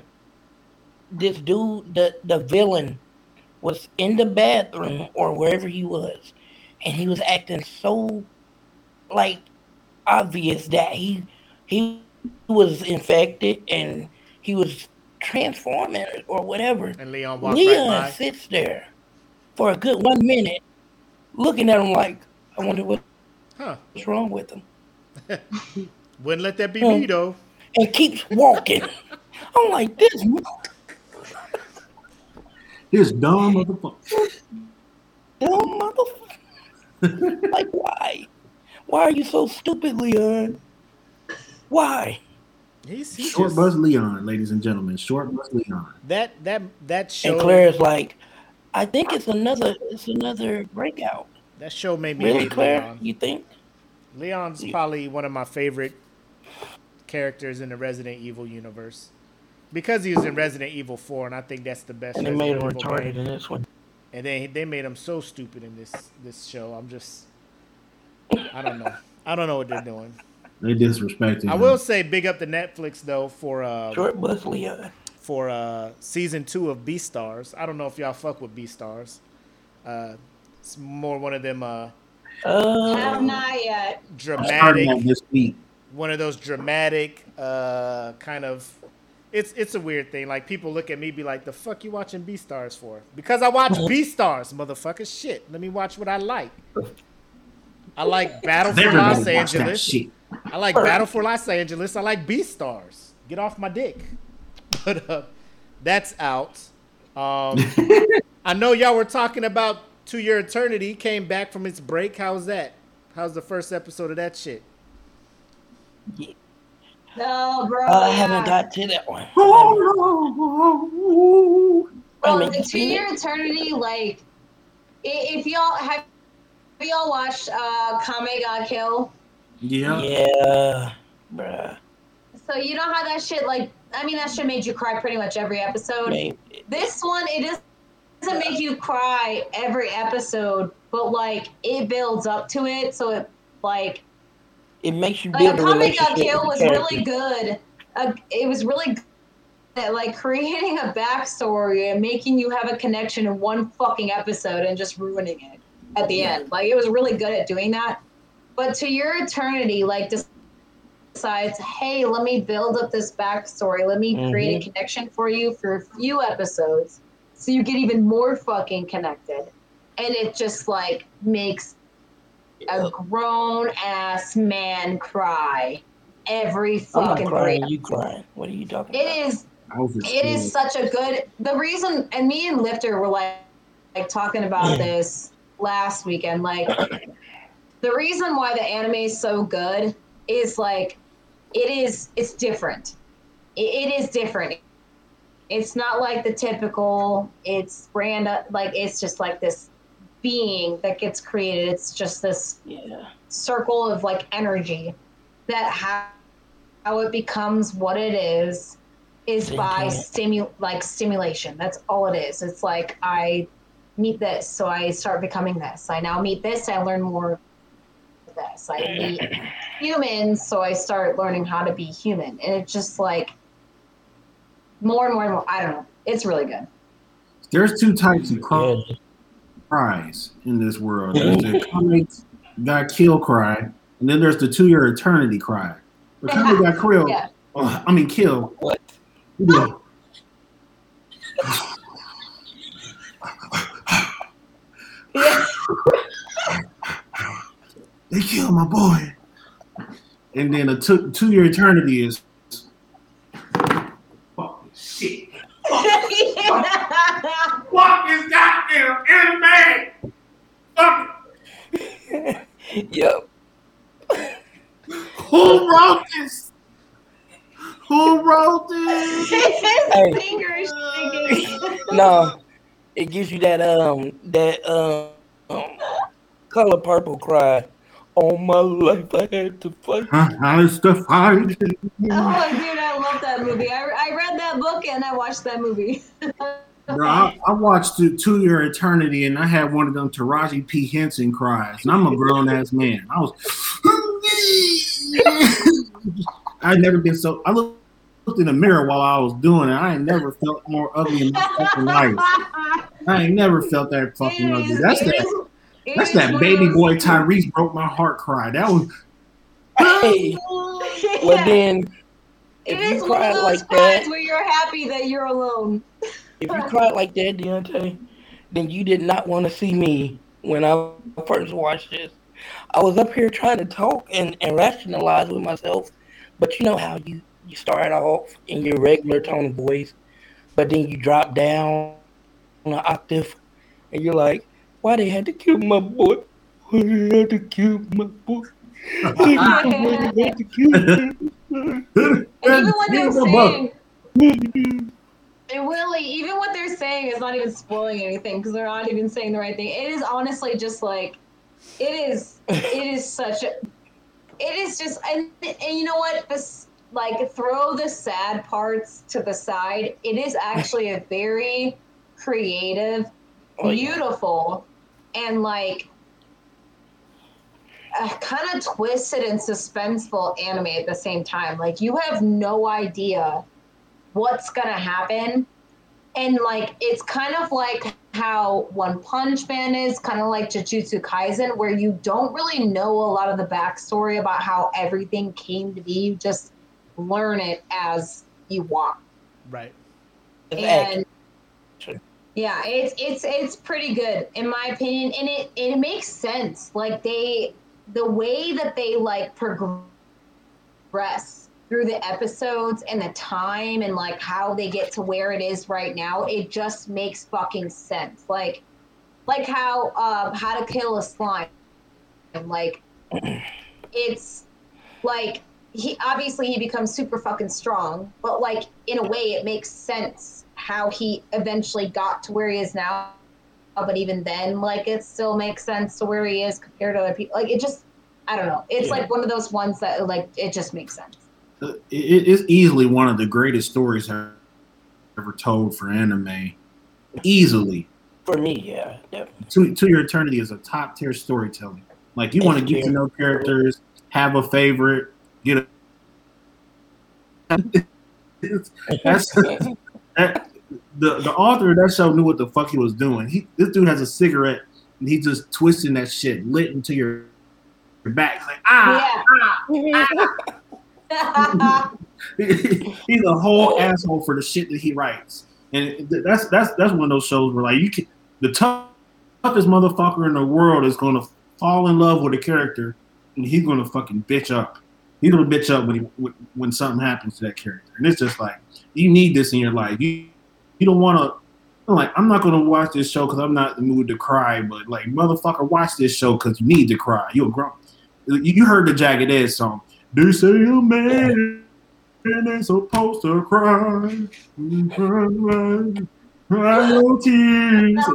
this dude, the the villain, was in the bathroom or wherever he was, and he was acting so like obvious that he he was infected and he was transforming or whatever. And Leon walked Leon right by. sits there for a good one minute, looking at him like, I wonder what's Huh. what's wrong with him, Wouldn't let that be me though. and keeps walking. I'm like, this This dumb motherfucker. dumb motherfucker. like, why? Why are you so stupid, Leon? Why? He's, he's Short just, Buzz Leon, ladies and gentlemen. Short Buzz Leon. that that that show And Claire is like, I think it's another, it's another breakout. that show made me Really, hate Claire? Leon. You think? Leon's Yeah. probably one of my favorite characters in the Resident Evil universe because he was in Resident Evil 4, and I think that's the best. And they made him Resident Evil retarded game. in this one. And then they made him so stupid in this this show. I'm just, I don't know. I don't know what they're doing. They disrespected I him. will say big up to Netflix though for uh Short bus Leon. for uh season two of Beastars. I don't know if y'all fuck with Beastars. Uh, it's more one of them uh Have Uh, not yet. I started dramatic this week. one of those dramatic uh kind of it's it's a weird thing. Like people look at me be like the fuck you watching Beastars for? Because i watch Beastars, motherfucker. Shit let me watch what i like. I like battle for Everybody los angeles. i like battle for los angeles. I like Beastars. get off my dick. But uh that's out. Um i know y'all were talking about to your eternity. Came back from its break. How's that? How's the first episode of that shit No, bro. I haven't got to that one. Oh, Well, the two year? Eternity, like, if y'all have, have y'all watched uh, Kame Ga Kill? yeah. Yeah, bruh. So you know how that shit, like, I mean, that shit made you cry pretty much every episode. Maybe. This one, it is- doesn't make you cry every episode, but like, it builds up to it. So it, like, It makes you like build a Kame relationship Kill with was really good. Uh, it was really good at like creating a backstory and making you have a connection in one fucking episode and just ruining it at the end. Like it was really good at doing that. But to your eternity, like decides, hey, let me build up this backstory. Let me create a connection for you for a few episodes, so you get even more fucking connected. And it just like makes a grown ass man cry every I'm not fucking crying. break. You crying? What are you talking It about? is. It is such a good the reason and me and Lifter were like like talking about this last weekend like the reason why the anime is so good is like it is it's different it, it is different it's not like the typical it's brand like it's just like this being that gets created it's just this Yeah. circle of like energy that how, how it becomes what it is is by stimu like stimulation. That's all it is. It's like i meet this so i start becoming this. I now meet this i learn more of this. I meet humans so i start learning how to be human. And it's just like more and more and more i don't know. It's really good. There's two types of cry, Yeah. Cries in this world. There's the Kame got kill cry, and then there's the To Your Eternity cry. The Kame got killed. Yeah. Oh, I mean kill. What? You know, they killed my boy. And then a two To Your Eternity is fucking shit. yeah Fuck this goddamn anime. Fuck Yep. Who wrote this? Who wrote this? His finger is shaking. No, it gives you that um that um, um color purple cry. All my life I had to fight. Has to fight. Oh, dude, I love that movie. I, I read that book and I watched that movie. Bro, I, I watched it To Your Eternity and I had one of them Taraji P. Henson cries. And I'm a grown ass man. I was. I'd never been so. I looked in the mirror while I was doing it. I ain't never felt more ugly in my fucking life. I ain't never felt that fucking It ugly. That's it that. is- That's that baby boy Tyrese broke my heart cry. That was. Hey, well then, It if you is one of cried those like that, where you're happy that you're alone. If you cried like that, Deontay, then you did not want to see me when I first watched this. I was up here trying to talk and, and rationalize with myself, but you know how you you start off in your regular tone of voice, but then you drop down on an octave, and you're like, "Why they had to kill my boy? Why they had to kill my boy? Why they had to kill him?" And even what they're Give him a buck. saying, and really, even what they're saying is not even spoiling anything because they're not even saying the right thing. It is honestly just like, it is, it is such a, it is just, and, and you know what? This, like, throw the sad parts to the side. It is actually a very creative, Oh, yeah. beautiful, and like, kind of twisted and suspenseful anime at the same time. Like you have no idea what's gonna happen, and like it's kind of like how One Punch Man is, kind of like Jujutsu Kaisen, where you don't really know a lot of the backstory about how everything came to be. You just learn it as you walk Right. And yeah it's it's it's pretty good in my opinion and it it makes sense. Like they the way that they like progress through the episodes and the time and like how they get to where it is right now it just makes fucking sense like like how um how to kill a slime like it's like he obviously he becomes super fucking strong, but like in a way it makes sense how he eventually got to where he is now. But even then, like it still makes sense to where he is compared to other people. Like it just, I don't know. It's Yeah. like one of those ones that like it just makes sense. It, it's easily one of the greatest stories I've ever told for anime. Easily, For me, yeah, definitely. to, to your eternity is a top tier storytelling. Like you want to get to know characters, have a favorite, get a. That's that, the the author of that show knew what the fuck he was doing. He this dude has a cigarette and he just twisting that shit lit into your, your back like ah. Yeah. he's a whole asshole for the shit that he writes, and that's that's that's one of those shows where like you can the tough, toughest motherfucker in the world is gonna fall in love with a character, and he's gonna fucking bitch up. He's gonna bitch up when he, when, something happens to that character, and it's just like you need this in your life. You you don't want to. Like, I'm not gonna watch this show because I'm not in the mood to cry, but like, motherfucker, watch this show because you need to cry. You're grown. You you heard the Jagged Edge song. They say a man ain't supposed to cry. Cry oh, no tears.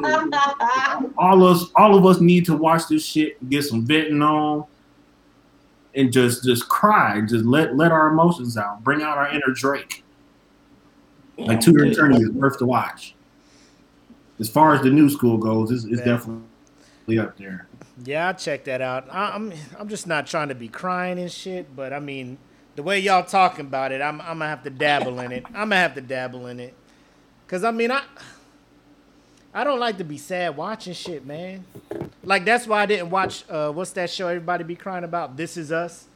All us, all of us need to watch this shit, get some venting on, and just just cry. Just let let our emotions out. Bring out our inner Drake. Like To Your Eternity is worth to watch. As far as the new school goes, it's, it's definitely up there. Yeah, I'll check that out. I, I'm I'm just not trying to be crying and shit, but I mean, the way y'all talking about it, I'm I'm gonna have to dabble in it. I'm gonna have to dabble in it, cause I mean I I don't like to be sad watching shit, man. Like that's why I didn't watch uh what's that show everybody be crying about? This is us.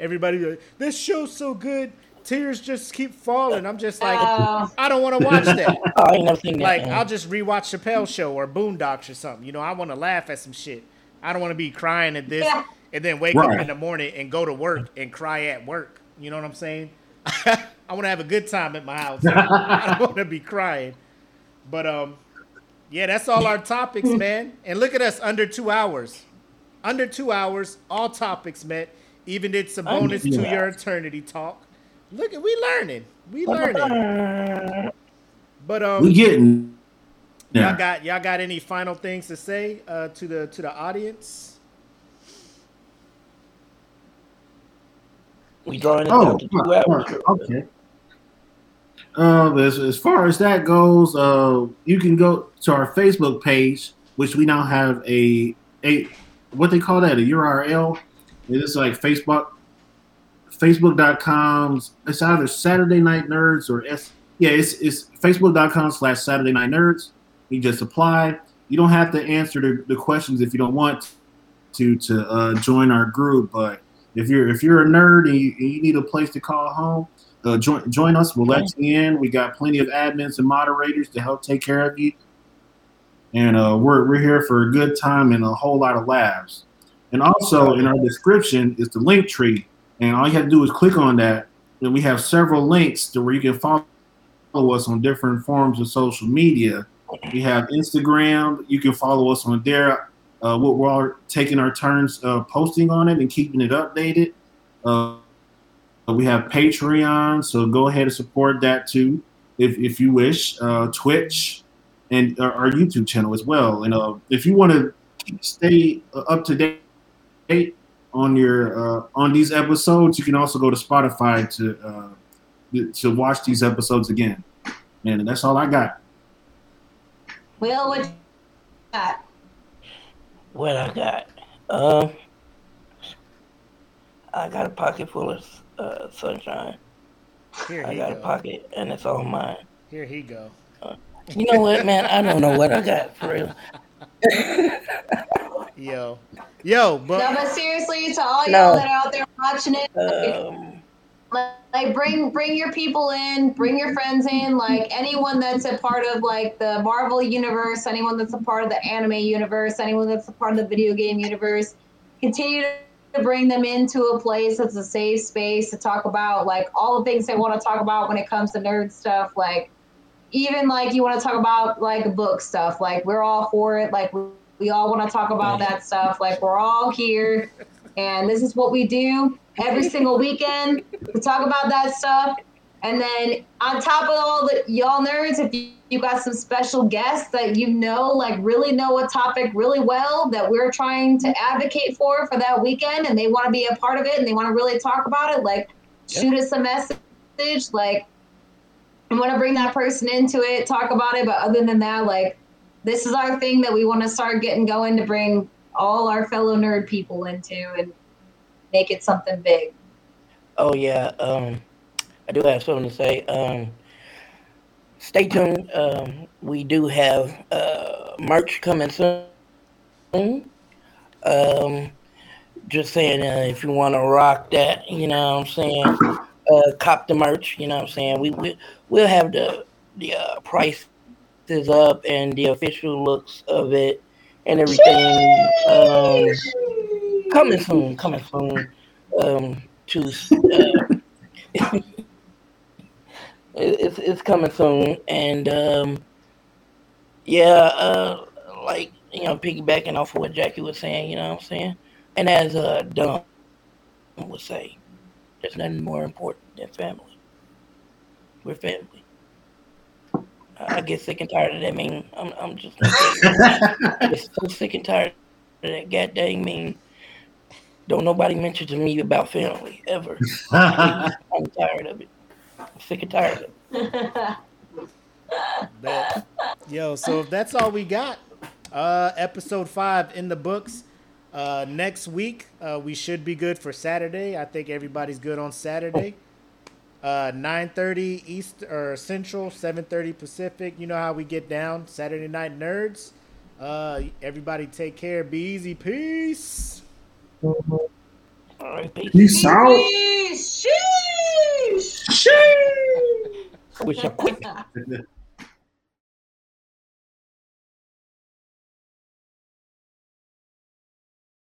Everybody like, this show's so good, tears just keep falling. I'm just like, Oh. I don't want to watch that. Oh, I ain't never seen that. Like one. I'll just rewatch Chappelle Show or Boondocks or something. You know, I want to laugh at some shit. I don't want to be crying at this Yeah. and then wake Right. up in the morning and go to work and cry at work. You know what I'm saying? I want to have a good time at my house. I don't want to be crying. But um, yeah, that's all our topics, man. And look at us, under two hours, under two hours, all topics met. Even did some bonus two to your eternity talk. Look at we learning, we learning. But um, we getting y'all got y'all got any final things to say uh, to the to the audience? We drawing it Oh, down to two hours. okay. Uh, as, as far as that goes, uh, you can go to our Facebook page, which we now have a a what they call that a URL. It is like Facebook, Facebook.com. It's either Saturday Night Nerds or S. Yeah, it's it's Facebook.com slash Saturday Night Nerds. You just apply. You don't have to answer the, the questions if you don't want to to uh, join our group, but if you're if you're a nerd and you, and you need a place to call home, uh, join join us. We'll let you in. We got plenty of admins and moderators to help take care of you, and uh, we're we're here for a good time and a whole lot of laughs. And also in our description is the link tree, and all you have to do is click on that. And we have several links to where you can follow us on different forms of social media. We have Instagram. You can follow us on there. Uh, we're, we're all taking our turns uh, posting on it and keeping it updated. Uh, we have Patreon, so go ahead and support that too, if, if you wish. Uh, Twitch and our, YouTube channel as well. And uh, if you want to stay uh, up to date on your on these episodes, you can also go to Spotify to to watch these episodes again. And that's all I got. Will, what you got? What I got? Um, I got a pocket full of uh, sunshine. Here I he got a pocket, and it's all mine. Here he go. You know what, man? I don't know what I got for real. Yo, yo, No, but but seriously, to all y'all that are out there watching it, Um, like bring bring your people in, bring your friends in, like anyone that's a part of like the Marvel universe, anyone that's a part of the anime universe, anyone that's a part of the video game universe, continue to bring them into a place that's a safe space to talk about like all the things they want to talk about when it comes to nerd stuff, like even like you want to talk about like book stuff, like we're all for it, like we, we all want to talk about that stuff, like we're all here and this is what we do every single weekend. We talk about that stuff. And then on top of all the y'all nerds, if you, you got some special guests that you know, like really know a topic really well that we're trying to advocate for for that weekend, and they want to be a part of it and they want to really talk about it, like shoot us a message. Like, I want to bring that person into it, talk about it. But other than that, like, this is our thing that we want to start getting going to bring all our fellow nerd people into and make it something big. oh yeah. Um, I do have something to say. Um, stay tuned. Um, we do have uh merch coming soon. Um, just saying, uh, if you want to rock that, you know what I'm saying, uh, cop the merch, you know what I'm saying. We we we'll have the the uh, prices up and the official looks of it and everything. Um, coming soon, coming soon. Um, to uh, it- it's it's coming soon, and um, yeah, uh, like you know, piggybacking off of what Jackie was saying, you know what I'm saying, and as uh, Dom would say, there's nothing more important than family. We're family. I I get sick and tired of that. Mean, I'm I'm just gonna tell you, I'm just so sick and tired of that goddamn mean. Don't nobody mention to me about family ever. I'm tired of it. I'm sick and tired of it. Bet. Yo, so if that's all we got, uh, episode five in the books. Uh, next week, uh, we should be good for Saturday. I think everybody's good on Saturday. Uh, 9.30 East or Central, 7.30 Pacific. You know how we get down. Saturday Night Nerds. Uh, everybody take care. Be easy. Peace. All right, peace. Peace out. Sheesh. Sheesh. Wish I quit. Sheesh.